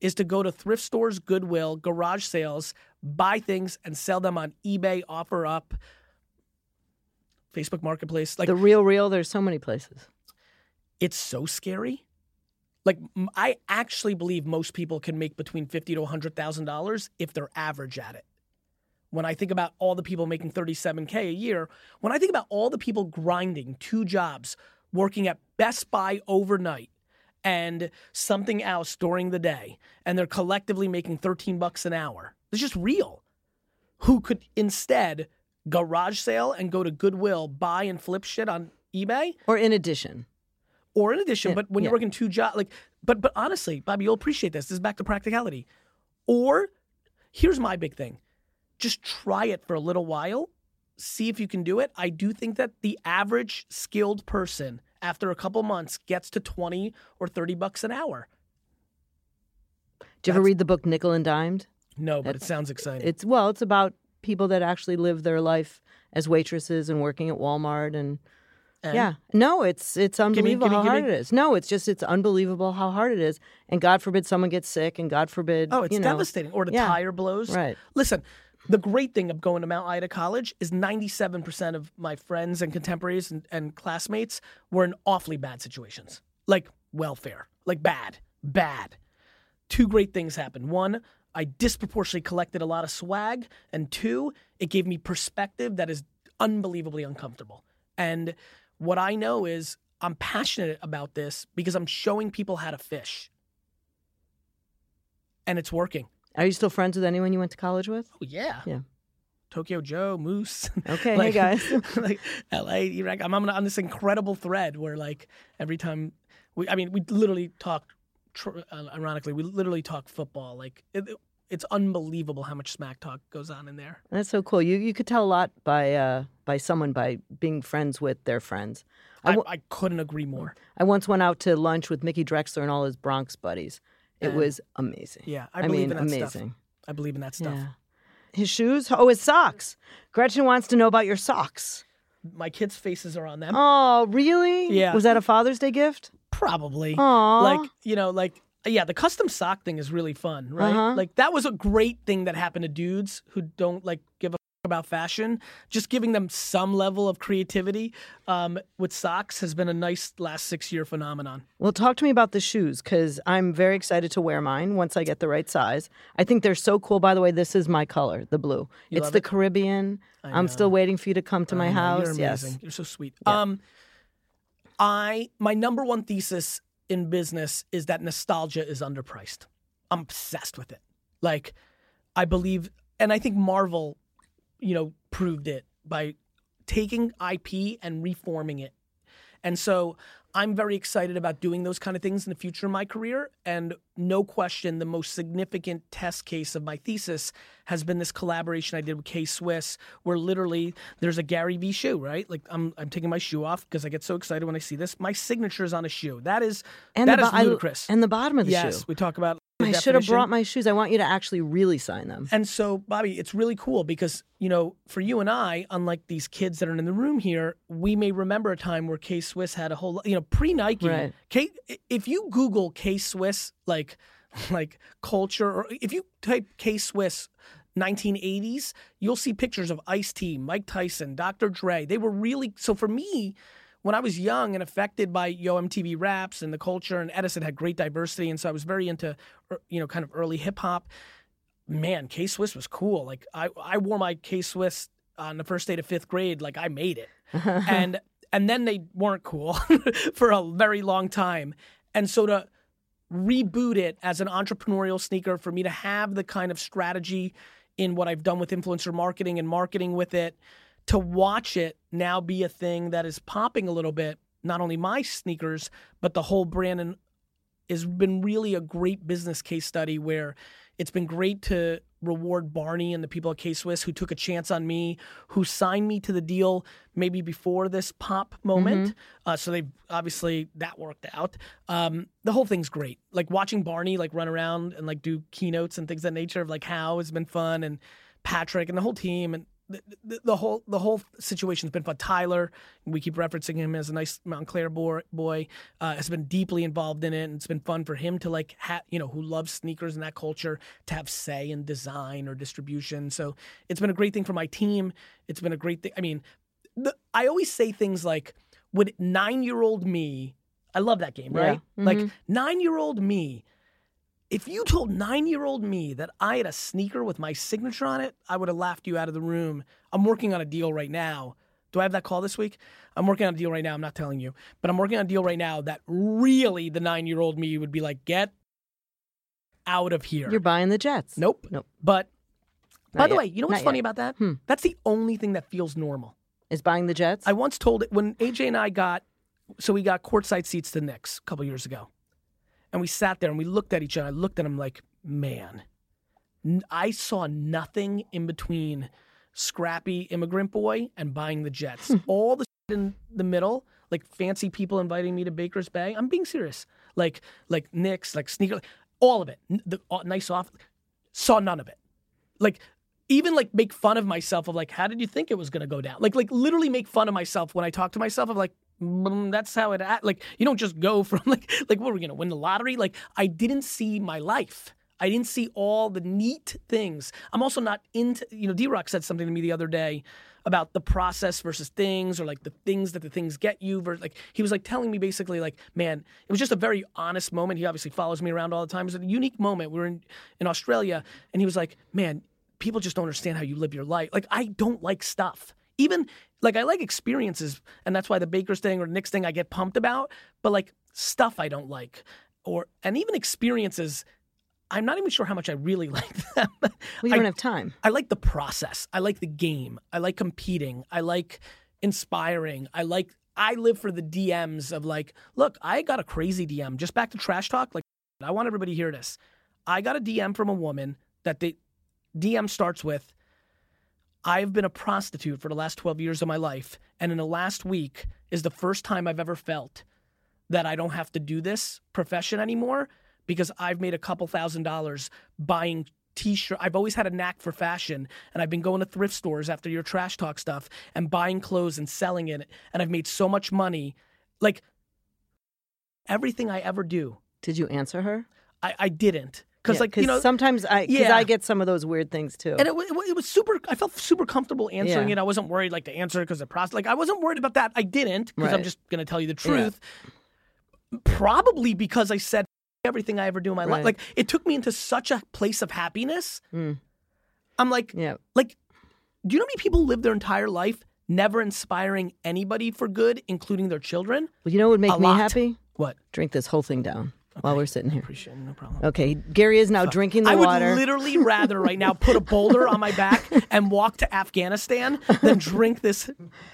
is to go to thrift stores, Goodwill, garage sales, buy things and sell them on eBay, OfferUp, Facebook Marketplace. Like the real, real. There's so many places. it's so scary. Like I actually believe most people can make between fifty to hundred thousand dollars if they're average at it. When I think about all the people making thirty-seven k a year, when I think about all the people grinding two jobs, working at Best Buy overnight and something else during the day, and they're collectively making thirteen bucks an hour, it's just real. Who could instead garage sale and go to Goodwill, buy and flip shit on eBay? Or in addition. or in addition, Yeah, but when you're working two jobs, like, but but honestly, Bobbi, you'll appreciate this. This is back to practicality. Or here's my big thing: just try it for a little while, see if you can do it. I do think that the average skilled person, after a couple months, gets to twenty or thirty bucks an hour. Did you ever read the book Nickel and Dimed? No, but it sounds exciting. It's well, it's about people that actually live their life as waitresses and working at Walmart and, And- yeah. No, it's it's unbelievable gimme, how hard it is. No, it's just it's unbelievable how hard it is. And God forbid someone gets sick and God forbid Oh, it's you know, devastating. Or the yeah. tire blows. Right. Listen, the great thing of going to Mount Ida College is 97% of my friends and contemporaries and, and classmates were in awfully bad situations, like welfare, like bad, bad. Two great things happened. One, I disproportionately collected a lot of swag. And two, it gave me perspective that is unbelievably uncomfortable. And what I know is I'm passionate about this because I'm showing people how to fish. And it's working. Are you still friends with anyone you went to college with? Oh yeah. Yeah. Tokyo Joe, Moose. Okay, Like- hey guys. like LA, Iraq. I'm, I'm on this incredible thread where like every time we, I mean, we literally talk. Uh, ironically, we literally talk football. Like it, it- it's unbelievable how much smack talk goes on in there. That's so cool. You you could tell a lot by uh by someone by being friends with their friends. I I, w- I couldn't agree more. I once went out to lunch with Mickey Drexler and all his Bronx buddies. It And- was amazing. Yeah, I, I, believe mean, in that amazing. stuff. I believe in that stuff. Yeah. His shoes? Oh, his socks. Gretchen wants to know about your socks. My kids' faces are on them. Oh, really? Yeah. Was that a Father's Day gift? Probably. Aw. Like, you know, like yeah, the custom sock thing is really fun, right? Uh-huh. Like that was a great thing that happened to dudes who don't like give a f- about fashion. Just giving them some level of creativity um, with socks has been a nice last six year phenomenon. Well, talk to me about the shoes because I'm very excited to wear mine once I get the right size. I think they're so cool. By the way, this is my color, the blue. it's the it? Caribbean. I'm still waiting for you to come to my know, house. You're amazing. Yes. You're so sweet. Um, I my number one thesis in business is that nostalgia is underpriced. I'm obsessed with it. Like, I believe, and I think Marvel, you know, proved it by taking IP and reforming it. And so I'm very excited about doing those kind of things in the future of my career. And no question, the most significant test case of my thesis has been this collaboration I did with K Swiss, where literally there's a Gary Vee shoe, right? Like I'm, I'm taking my shoe off because I get so excited when I see this. My signature is on a shoe. That is And that the is bo- I- ludicrous. and the bottom of the yes, shoe. we talk about. I should have brought my shoes. I want you to actually really sign them. And so, Bobbi, it's really cool because, you know, for you and I, unlike these kids that are in the room here, we may remember a time where K Swiss had a whole, you know, pre Nike. Right. K, if you Google K Swiss, like, like culture, or if you type K Swiss 1980s, you'll see pictures of Ice T, Mike Tyson, Dr. Dre. They were really, so for me, when I was young and affected by Yo MTV Raps and the culture, and Edison had great diversity, and so I was very into, er, you know, kind of early hip hop. man, K Swiss was cool. Like I, I wore my K Swiss on the first day of fifth grade. Like I made it, and and then they weren't cool for a very long time. And so to reboot it as an entrepreneurial sneaker, for me to have the kind of strategy in what I've done with influencer marketing and marketing with it, to watch it now be a thing that is popping a little bit. Not only my sneakers, but the whole brand and has been really a great business case study where it's been great to reward Barney and the people at K Swiss who took a chance on me, who signed me to the deal maybe before this pop moment. Uh, so they obviously that worked out. Um, the whole thing's great. Like watching Barney like run around and like do keynotes and things of that nature of like how has been fun and Patrick and the whole team and the, the, the whole the whole situation's been fun. Tyler, we keep referencing him as a nice Montclair boy, boy uh, has been deeply involved in it, and it's been fun for him to like, ha- you know, who loves sneakers and that culture to have say in design or distribution. So it's been a great thing for my team. It's been a great thing. I mean, the, I always say things like, "Would nine year old me?" I love that game, right? Like nine year old me if you told nine year old me that I had a sneaker with my signature on it, I would have laughed you out of the room. I'm working on a deal right now. Do I have that call this week? I'm working on a deal right now. I'm not telling you, but I'm working on a deal right now that really the nine year old me would be like, get out of here. You're buying the Jets. nope. Nope. But by Not the way, you know what's Not funny yet. about that? Hmm. That's the only thing that feels normal. Is buying the Jets? I once told it when AJ and I got, so we got courtside seats to the Knicks a couple years ago. And we sat there and we looked at each other. I looked at him like, man, I saw nothing in between scrappy immigrant boy and buying the Jets. All the shit in the middle, like fancy people inviting me to Baker's Bay. I'm being serious. Like, like Knicks, like sneaker, all of it. The uh, nice off, saw none of it. Like, even like make fun of myself of like, how did you think it was gonna go down? Like, like literally make fun of myself when I talk to myself of like, Mm, that's how it. Like, you don't just go from like, like what are we're gonna win the lottery. Like, I didn't see my life. I didn't see all the neat things. I'm also not into, you know, D Rock said something to me the other day about the process versus things or like the things that the things get you. Versus, like, he was like telling me basically, like, man, it was just a very honest moment. He obviously follows me around all the time. It was a unique moment. We were in, in Australia and he was like, man, people just don't understand how you live your life. Like, I don't like stuff. Even like I like experiences, and that's why the Baker's thing or Knicks thing I get pumped about. But like stuff I don't like, or and even experiences, I'm not even sure how much I really like them. well, I- don't have time. I like the process. I like the game. I like competing. I like inspiring. I like I live for the DMs of like, look, I got a crazy DM. Just back to trash talk. Like I want everybody to hear this. I got a DM from a woman that the DM starts with I've been a prostitute for the last 12 years of my life, and in the last week is the first time I've ever felt that I don't have to do this profession anymore because I've made a couple thousand dollars buying t-shirt. I've always had a knack for fashion and I've been going to thrift stores after your trash talk stuff and buying clothes and selling it and I've made so much money. Like everything I ever do, Did you answer her? I, I didn't. Because Yeah, like, you know, sometimes I Yeah. I get some of those weird things too. and it, it, it was super. I felt super comfortable answering Yeah. it. I wasn't worried like to answer it because the process. Like I wasn't worried about that. I didn't because I'm just going to tell you the truth. Probably because I said everything I ever do in my life. Like it took me into such a place of happiness. Hmm. I'm like, yeah. like, do you know how many people live their entire life never inspiring anybody for good, including their children? Well, you know what would make A me lot. happy? What? Drink this whole thing down while we're sitting here. Appreciate it, no problem. Okay, Gary is now drinking the I would water. literally rather right now put a boulder on my back and walk to Afghanistan than drink this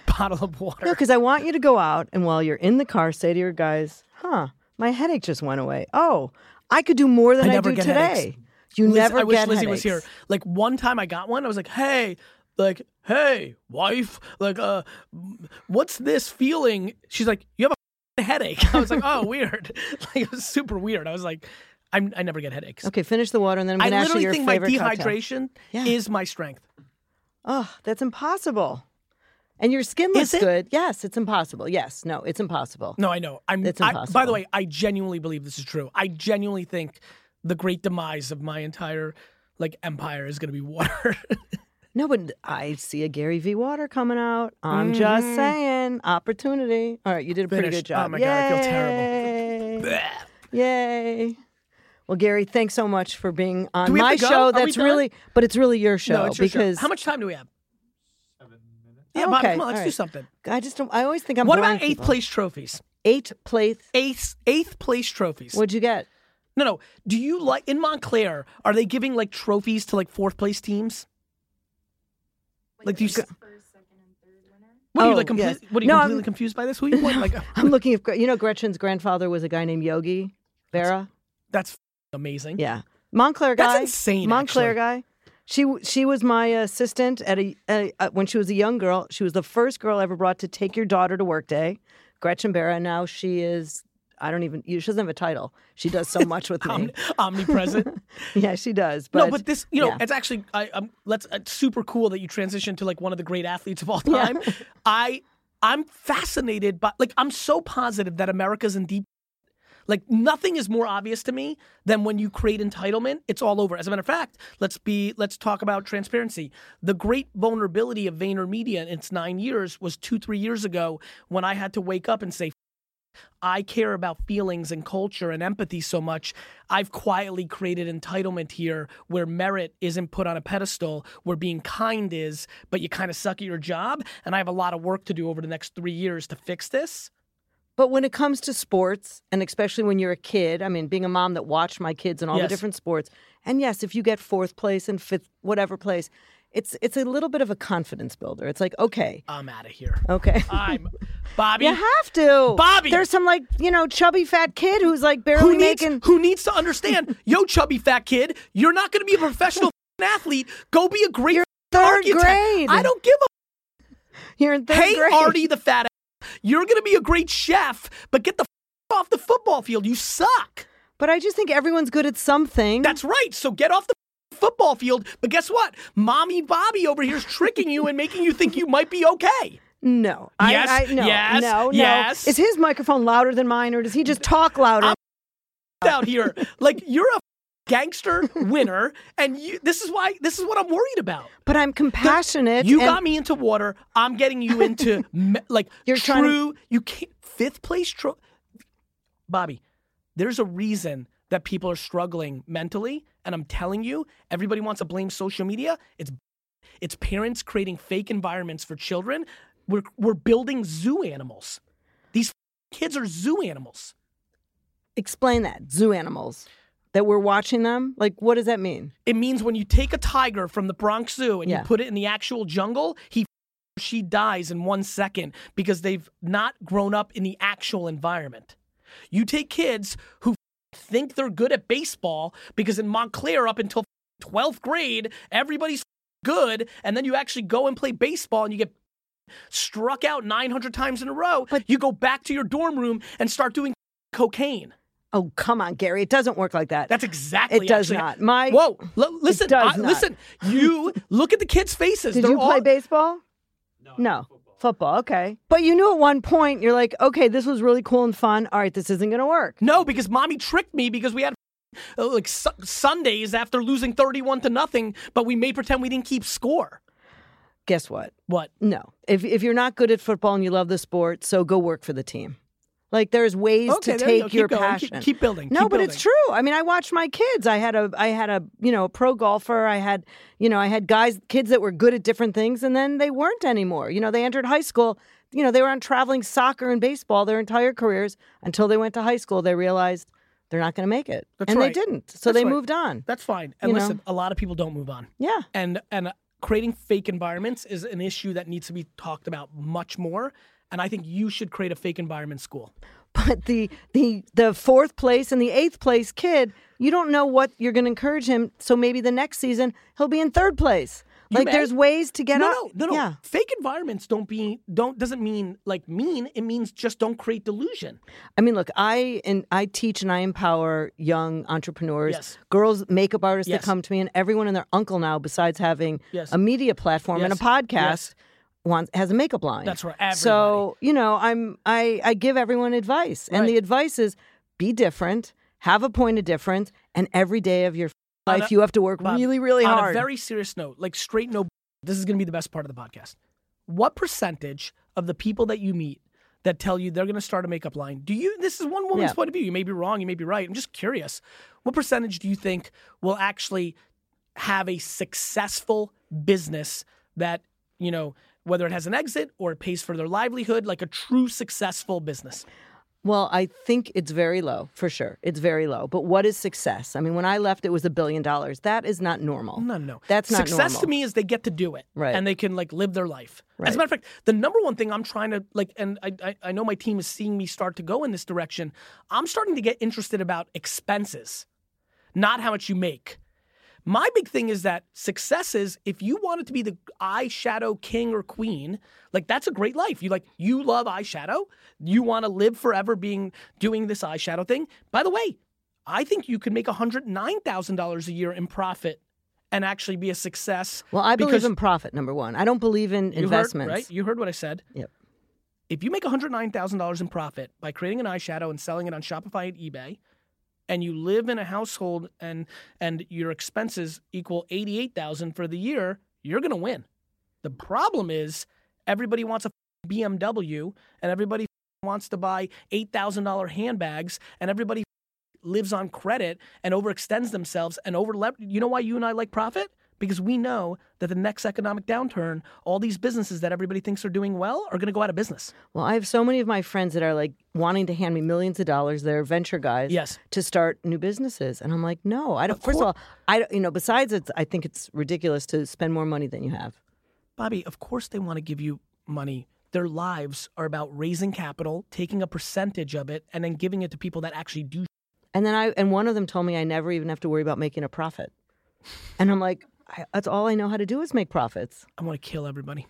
bottle of water. No, because I want you to go out and while you're in the car, say to your guys, "Huh, my headache just went away. Oh, I could do more than I I, do get today. headaches. You Liz- never I wish get Lizzie was here. Like one time I got one, I was like, "Hey, like, hey, wife, like, uh, what's this feeling?" She's like, "You have a headache." I was like, "Oh, weird." like it was super weird. I was like, I'm, "I never get headaches." Okay, finish the water, and then I'm going to ask you literally think my dehydration Yeah. is my strength. Oh, that's impossible. And your skin looks good. Yes, it's impossible. Yes, no, it's impossible. No, I know. I'm. It's I- by the way, I genuinely believe this is true. I genuinely think the great demise of my entire like empire is going to be water. No, but I see a Gary Vee. Water coming out. I'm just saying, opportunity. All right, you did a pretty Mm-hmm. Good job. Oh my God, I feel terrible. Yay. Yay. Well, Gary, thanks so much for being on Do we have my to go? show. Are we That's done? really, but it's really your show no, it's your show. because How much time do we have? Seven minutes. Yeah, Bobbi, Okay, come on, let's all do something. I just don't. I always think I'm. What about eighth people. place trophies? Eighth place. Eighth eighth place trophies. What'd you get? No, no. Do you like in Montclair? Are they giving like trophies to like fourth place teams? Like do you? s- What are you Oh, like? Complete, yes. What are you No, I'm- completely confused by this? Who you want? Like I'm looking at. You know, Gretchen's grandfather was a guy named Yogi Berra. that's amazing. Yeah, Montclair guy. That's insane, Montclair actually. guy. She she was my assistant at a, a, uh when she was a young girl. She was the first girl I ever brought to take your daughter to work day. Gretchen Berra. Now she is. I don't even. She doesn't have a title. She does so much with me. Omnipresent. yeah, she does. But no, but this, you know, yeah. it's actually, I, I'm, let's, it's super cool that you transitioned to like one of the great athletes of all Yeah. time. I, I'm fascinated by, like, I'm so positive that America's in deep. Like nothing is more obvious to me than when you create entitlement, it's all over. As a matter of fact, let's be let's talk about transparency. The great vulnerability of VaynerMedia in its nine years was two, three years ago when I had to wake up and say, I care about feelings and culture and empathy so much. I've quietly created entitlement here where merit isn't put on a pedestal, where being kind is, but you kind of suck at your job. And I have a lot of work to do over the next three years to fix this. But when it comes to sports, and especially when you're a kid, I mean, being a mom that watched my kids in all the different sports, and yes, if you get fourth place and fifth, whatever place, it's it's a little bit of a confidence builder. It's like, okay, I'm out of here. okay. I'm Bobbi. You have to, Bobbi! There's some like you know chubby fat kid who's like barely who needs making. who needs to understand, yo, chubby fat kid, you're not going to be a professional athlete. Go be a great You're third architect. grade. I don't give a You're in third Hey, grade. Artie the fat ass. You're going to be a great chef, but get the off the football field. You suck. But I just think everyone's good at something. That's right. So get off the football field. But guess what? Mommy Bobbi over here is tricking you and making you think you might be okay. no. Yes, I, I, no, yes, no, no. yes. Is his microphone louder than mine, or does he just talk louder? I'm- Out here, like you're a gangster winner, and you. This is why. This is what I'm worried about. but I'm compassionate. You and- got me into water. I'm getting you into me- like You're true. trying to- You can't fifth place. Tro- Bobbi, there's a reason that people are struggling mentally, and I'm telling you, everybody wants to blame social media. It's it's parents creating fake environments for children. We're we're building zoo animals. These kids are zoo animals. Explain that. Zoo animals. That we're watching them? Like, what does that mean? It means when you take a tiger from the Bronx Zoo and Yeah. you put it in the actual jungle, he she dies in one second because they've not grown up in the actual environment. You take kids who think they're good at baseball because in Montclair up until 12th grade, everybody's good, and then you actually go and play baseball and you get struck out 900 times in a row, but you go back to your dorm room and start doing cocaine. Oh, come on, Gary. It doesn't work like that. That's exactly It does actually- not. My- Whoa, l- listen, does I- not. listen. You look at the kids' faces. Did They're you play all, baseball? No. Football. Okay. But you knew at one point, you're like, okay, this was really cool and fun. All right, this isn't going to work. No, because mommy tricked me because we had uh, like su- Sundays after losing 31 to nothing, but we made pretend we didn't keep score. Guess what? What? No. If, if you're not good at football and you love the sport, so go work for the team. Like there's ways Okay, to you take Keep your going. Keep- passion. keep building. No, Keep but it's true. I mean, I watched my kids. I had a I had a, you know, a pro golfer. I had, you know, I had guys kids that were good at different things and then they weren't anymore. You know, they entered high school, you know, they were on traveling soccer and baseball their entire careers until they went to high school. They realized they're not going to make it. That's and right. they didn't. So That's they right. moved on. That's fine. And You know? listen, a lot of people don't move on. Yeah. And and creating fake environments is an issue that needs to be talked about much more. And I think you should create a fake environment school. But the the the fourth place and the eighth place kid, you don't know what you're going to encourage him. So maybe the next season he'll be in third place. You like may. there's ways to get no, up. no, no, no. Yeah. Fake environments don't be don't doesn't mean like mean. It means just don't create delusion. I mean, look, I and I teach and I empower young entrepreneurs, Yes. girls, makeup artists Yes. that come to me, and everyone and their uncle now, besides having Yes. a media platform and a podcast. Wants has a makeup line. That's right, So you know, I'm I I give everyone advice, and the advice is be different, have a point of difference, and every day of your On life a- you have to work Bob, really, really on hard. a very serious note, like straight no. This is going to be the best part of the podcast. What percentage of the people that you meet that tell you they're going to start a makeup line. Do you? This is one woman's Yeah. point of view. You may be wrong. You may be right. I'm just curious. What percentage do you think will actually have a successful business that you know whether it has an exit or it pays for their livelihood, like a true successful business? Well, I think it's very low for sure. It's very low. But what is success? I mean, when I left, it was a billion dollars. That is not normal. No, no, no. That's not success normal. to me is they get to do it, Right. And they can like live their life. As a matter of fact, the number one thing I'm trying to like, and I, I I know my team is seeing me start to go in this direction. I'm starting to get interested about expenses, not how much you make. My big thing is that success is if you wanted to be the eyeshadow king or queen, like that's a great life. You like you love eyeshadow. You want to live forever being doing this eyeshadow thing. By the way, I think you could make hundred nine thousand dollars a year in profit and actually be a success. Well, I believe in profit, number one. I don't believe in you investments. Heard, right? You heard what I said. Yep. If you make $109,000 in profit by creating an eyeshadow and selling it on Shopify and eBay, and you live in a household and and your expenses equal 88,000 for the year, you're going to win. The problem is everybody wants a BMW and everybody wants to buy $8,000 handbags and everybody lives on credit and overextends themselves and over you know why you and I like profit? Because we know that the next economic downturn, all these businesses that everybody thinks are doing well are going to go out of business. Well, I have so many of my friends that are like wanting to hand me millions of dollars. They're venture guys. Yes. To start new businesses, and I'm like, no, I don't. Of First of all, I don't- you know. Besides, it's I think it's ridiculous to spend more money than you have. Bobbi, of course they want to give you money. Their lives are about raising capital, taking a percentage of it, and then giving it to people that actually do. And then I and one of them told me I never even have to worry about making a profit. And I'm like, I, that's all I know how to do is make profits. I want to kill everybody.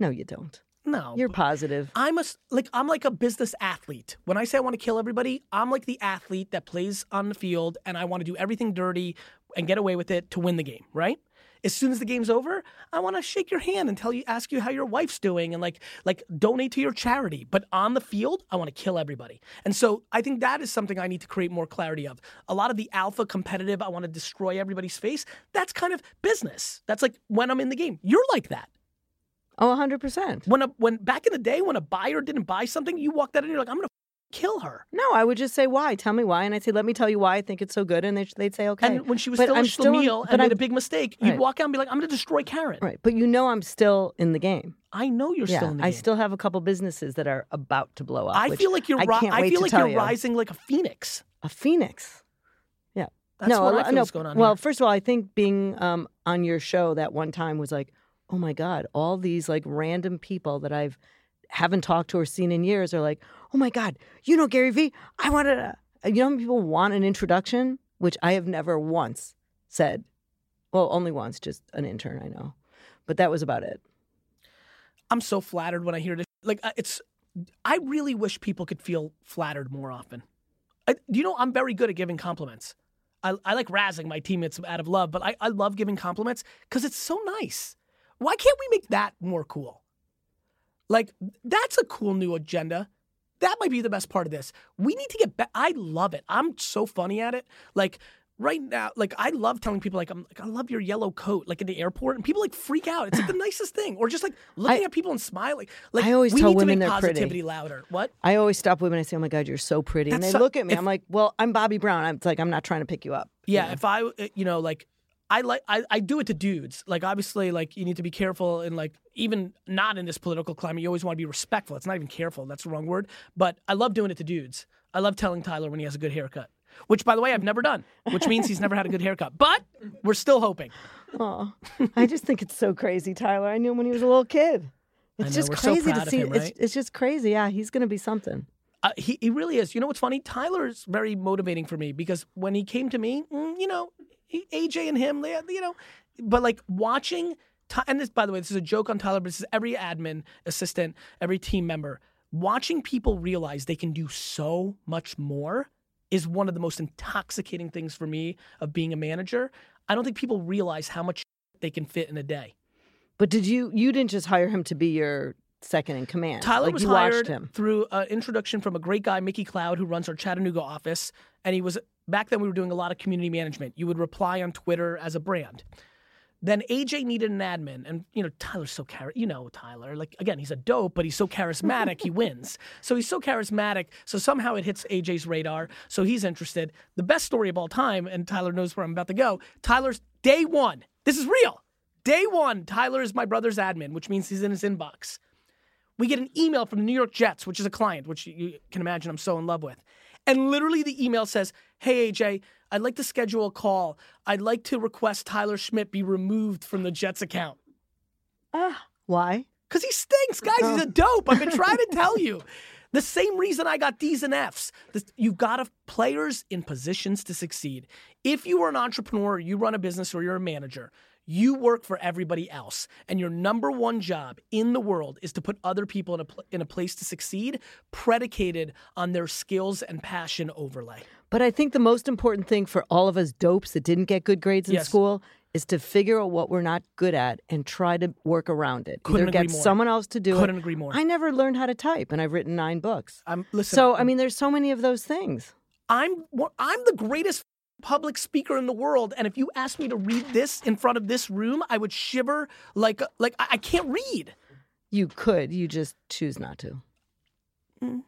No, you don't. No, You're positive. I'm a like I'm like a business athlete. When I say I want to kill everybody, I'm like the athlete that plays on the field and I want to do everything dirty and get away with it to win the game, right? As soon as the game's over, I want to shake your hand and tell you ask you how your wife's doing and like like donate to your charity. But on the field, I want to kill everybody. And so I think that is something I need to create more clarity of. A lot of the alpha competitive, I want to destroy everybody's face. That's kind of business. That's like when I'm in the game. You're like that. Oh, 100%. When a when back in the day when a buyer didn't buy something, you walked out and you're like, I'm gonna kill her. No, I would just say why. Tell me why, and I'd say, let me tell you why I think it's so good, and they'd, they'd say, okay. And when she was But still I'm a still in- schlemiel but and made I'm- a big mistake, you'd walk out and be like, I'm gonna destroy Karen. right, but you know I'm still in the game. I know you're yeah, still in the game. I still have a couple businesses that are about to blow up. I feel like you're I ri- I wait feel like you're you. rising like a phoenix. a phoenix. Yeah. That's no, what I feel no. going on Well, here. first of all, I think being um, on your show that one time was like, oh my god, all these like random people that I've haven't talked to or seen in years are like, oh my god, you know Gary Vee, I wanted to. You know, people want an introduction, which I have never once said. Well, only once, just an intern I know, but that was about it. I'm so flattered when I hear this. Like uh, it's, I really wish people could feel flattered more often. I, you know, I'm very good at giving compliments. I, I like razzing my teammates out of love, but I, I love giving compliments because it's so nice. Why can't we make that more cool? Like that's a cool new agenda. That might be the best part of this. We need to get back. I love it. I'm so funny at it. Like right now, like I love telling people like I'm like I love your yellow coat, like in the airport, and people like freak out. It's like the nicest thing. Or just like looking I- at people and smiling. Like I always we tell need women to make they're pretty. positivity louder. What? I always stop women. I say, "Oh my God, you're so pretty," and they so- look at me. if- I'm like, "Well, I'm Bobbi Brown." I'm it's like, I'm not trying to pick you up. you Yeah, know? if I, uh, you know, like, I like, I, I do it to dudes. Like, obviously, like, you need to be careful and, like, even not in this political climate, you always want to be respectful. It's not even careful. That's the wrong word. But I love doing it to dudes. I love telling Tyler when he has a good haircut, which, by the way, I've never done, which means he's never had a good haircut. But we're still hoping. Aw. I just think it's so crazy, Tyler. I knew him when he was a little kid. It's know, just so crazy proud to see. him, it's, right? it's just crazy. Yeah, he's going to be something. Uh, he, he really is. You know what's funny? Tyler is very motivating for me because when he came to me, mm, you know, AJ and him, you know, but like watching, and this, by the way, this is a joke on Tyler, but this is every admin, assistant, every team member. Watching people realize they can do so much more is one of the most intoxicating things for me of being a manager. I don't think people realize how much they can fit in a day. But did you? You didn't just hire him to be your second in command. Tyler like, was you hired watched him. through an introduction from a great guy, Mickey Cloud, who runs our Chattanooga office. And he was back then we were doing a lot of community management. You would reply on Twitter as a brand. Then AJ needed an admin, and you know Tyler's so char- you know Tyler. Like again, he's a dope, but he's so charismatic, he wins. So he's so charismatic. So somehow it hits AJ's radar. So he's interested. The best story of all time, and Tyler knows where I'm about to go. Tyler's day one. This is real. Day one, Tyler is my brother's admin, which means he's in his inbox. We get an email from the New York Jets, which is a client, which you can imagine I'm so in love with. And literally the email says, Hey AJ, I'd like to schedule a call. I'd like to request Tyler Schmidt be removed from the Jets account. Uh, Why? Because he stinks, guys. He's a dope. I've been trying to tell you. The same reason I got D's and F's. You've got to players in positions to succeed. If you are an entrepreneur, you run a business, or you're a manager, you work for everybody else. And your number one job in the world is to put other people in a, pl- in a place to succeed, predicated on their skills and passion overlay. But I think the most important thing for all of us dopes that didn't get good grades in Yes. school is to figure out what we're not good at and try to work around it. Couldn't Either get agree more. someone else to do it. Couldn't agree more. I never learned how to type, and I've written nine books. I'm listen. so I mean, there's so many of those things. I'm I'm the greatest public speaker in the world, and if you asked me to read this in front of this room, I would shiver like like I, I can't read. You could, you just choose not to. Mm.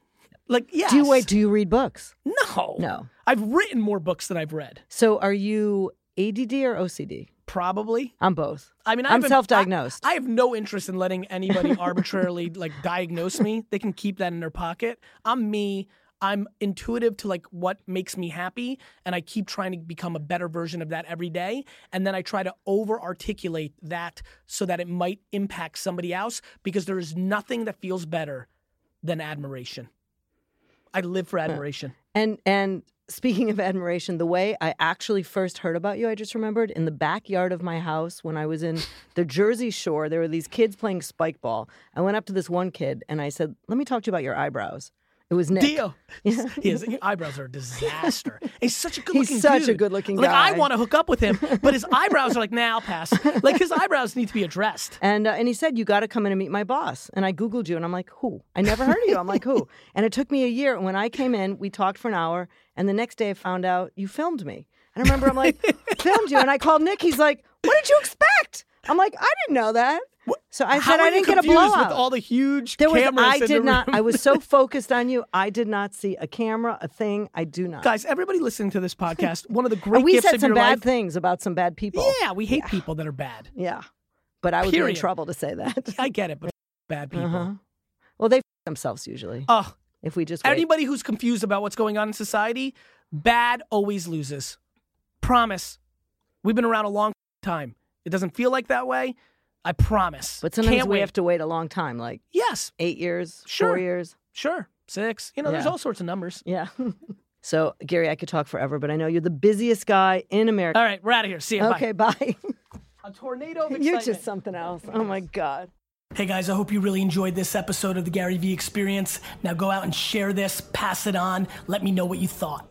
Like yes. Do you wait? Do you read books? No. No. I've written more books than I've read. So are you ADD or OCD? Probably. I'm both. I mean, I I'm self-diagnosed. I, I have no interest in letting anybody arbitrarily like diagnose me. They can keep that in their pocket. I'm me. I'm intuitive to like what makes me happy, and I keep trying to become a better version of that every day. And then I try to over articulate that so that it might impact somebody else because there is nothing that feels better than admiration. I live for admiration. And and speaking of admiration, the way I actually first heard about you, I just remembered in the backyard of my house when I was in the Jersey Shore, there were these kids playing spike ball. I went up to this one kid and I said, "Let me talk to you about your eyebrows." It was Nick. Dio. His eyebrows are a disaster. He's such a good looking He's such a good-looking guy. Like I want to hook up with him, but his eyebrows are like, nah, I'll pass. Like his eyebrows need to be addressed. And uh, and he said, "You got to come in and meet my boss." And I googled you, and I'm like, "Who?" I never heard of you. I'm like, "Who?" And it took me a year. And when I came in, we talked for an hour, and the next day I found out you filmed me. And I remember I'm like, "Filmed you?" And I called Nick. He's like, "What did you expect?" I'm like, "I didn't know that." So I said, "I didn't get a blowout." with all the huge there was, cameras I did not. room? I was so focused on you. I did not see a camera, a thing. I do not. Guys, everybody listening to this podcast, one of the great and we said some bad life. things about some bad people. Yeah, we hate people that are bad. Yeah. But I would be in trouble to say that. I get it, but bad people. Uh-huh. Well, they f- themselves usually. Oh, if we just wait. anybody who's confused about what's going on in society, bad always loses. Promise. We've been around a long time. It doesn't feel like that way. I promise. But sometimes Can't we wait. have to wait a long time, like Yes, eight years, Sure. four years. sure. Six. You know, there's all sorts of numbers. Yeah. so, Gary, I could talk forever, but I know you're the busiest guy in America. All right, we're out of here. See you. okay, bye. A tornado of you're just something else. Oh my God. Hey guys, I hope you really enjoyed this episode of the Gary Vee Experience. Now go out and share this, pass it on, let me know what you thought.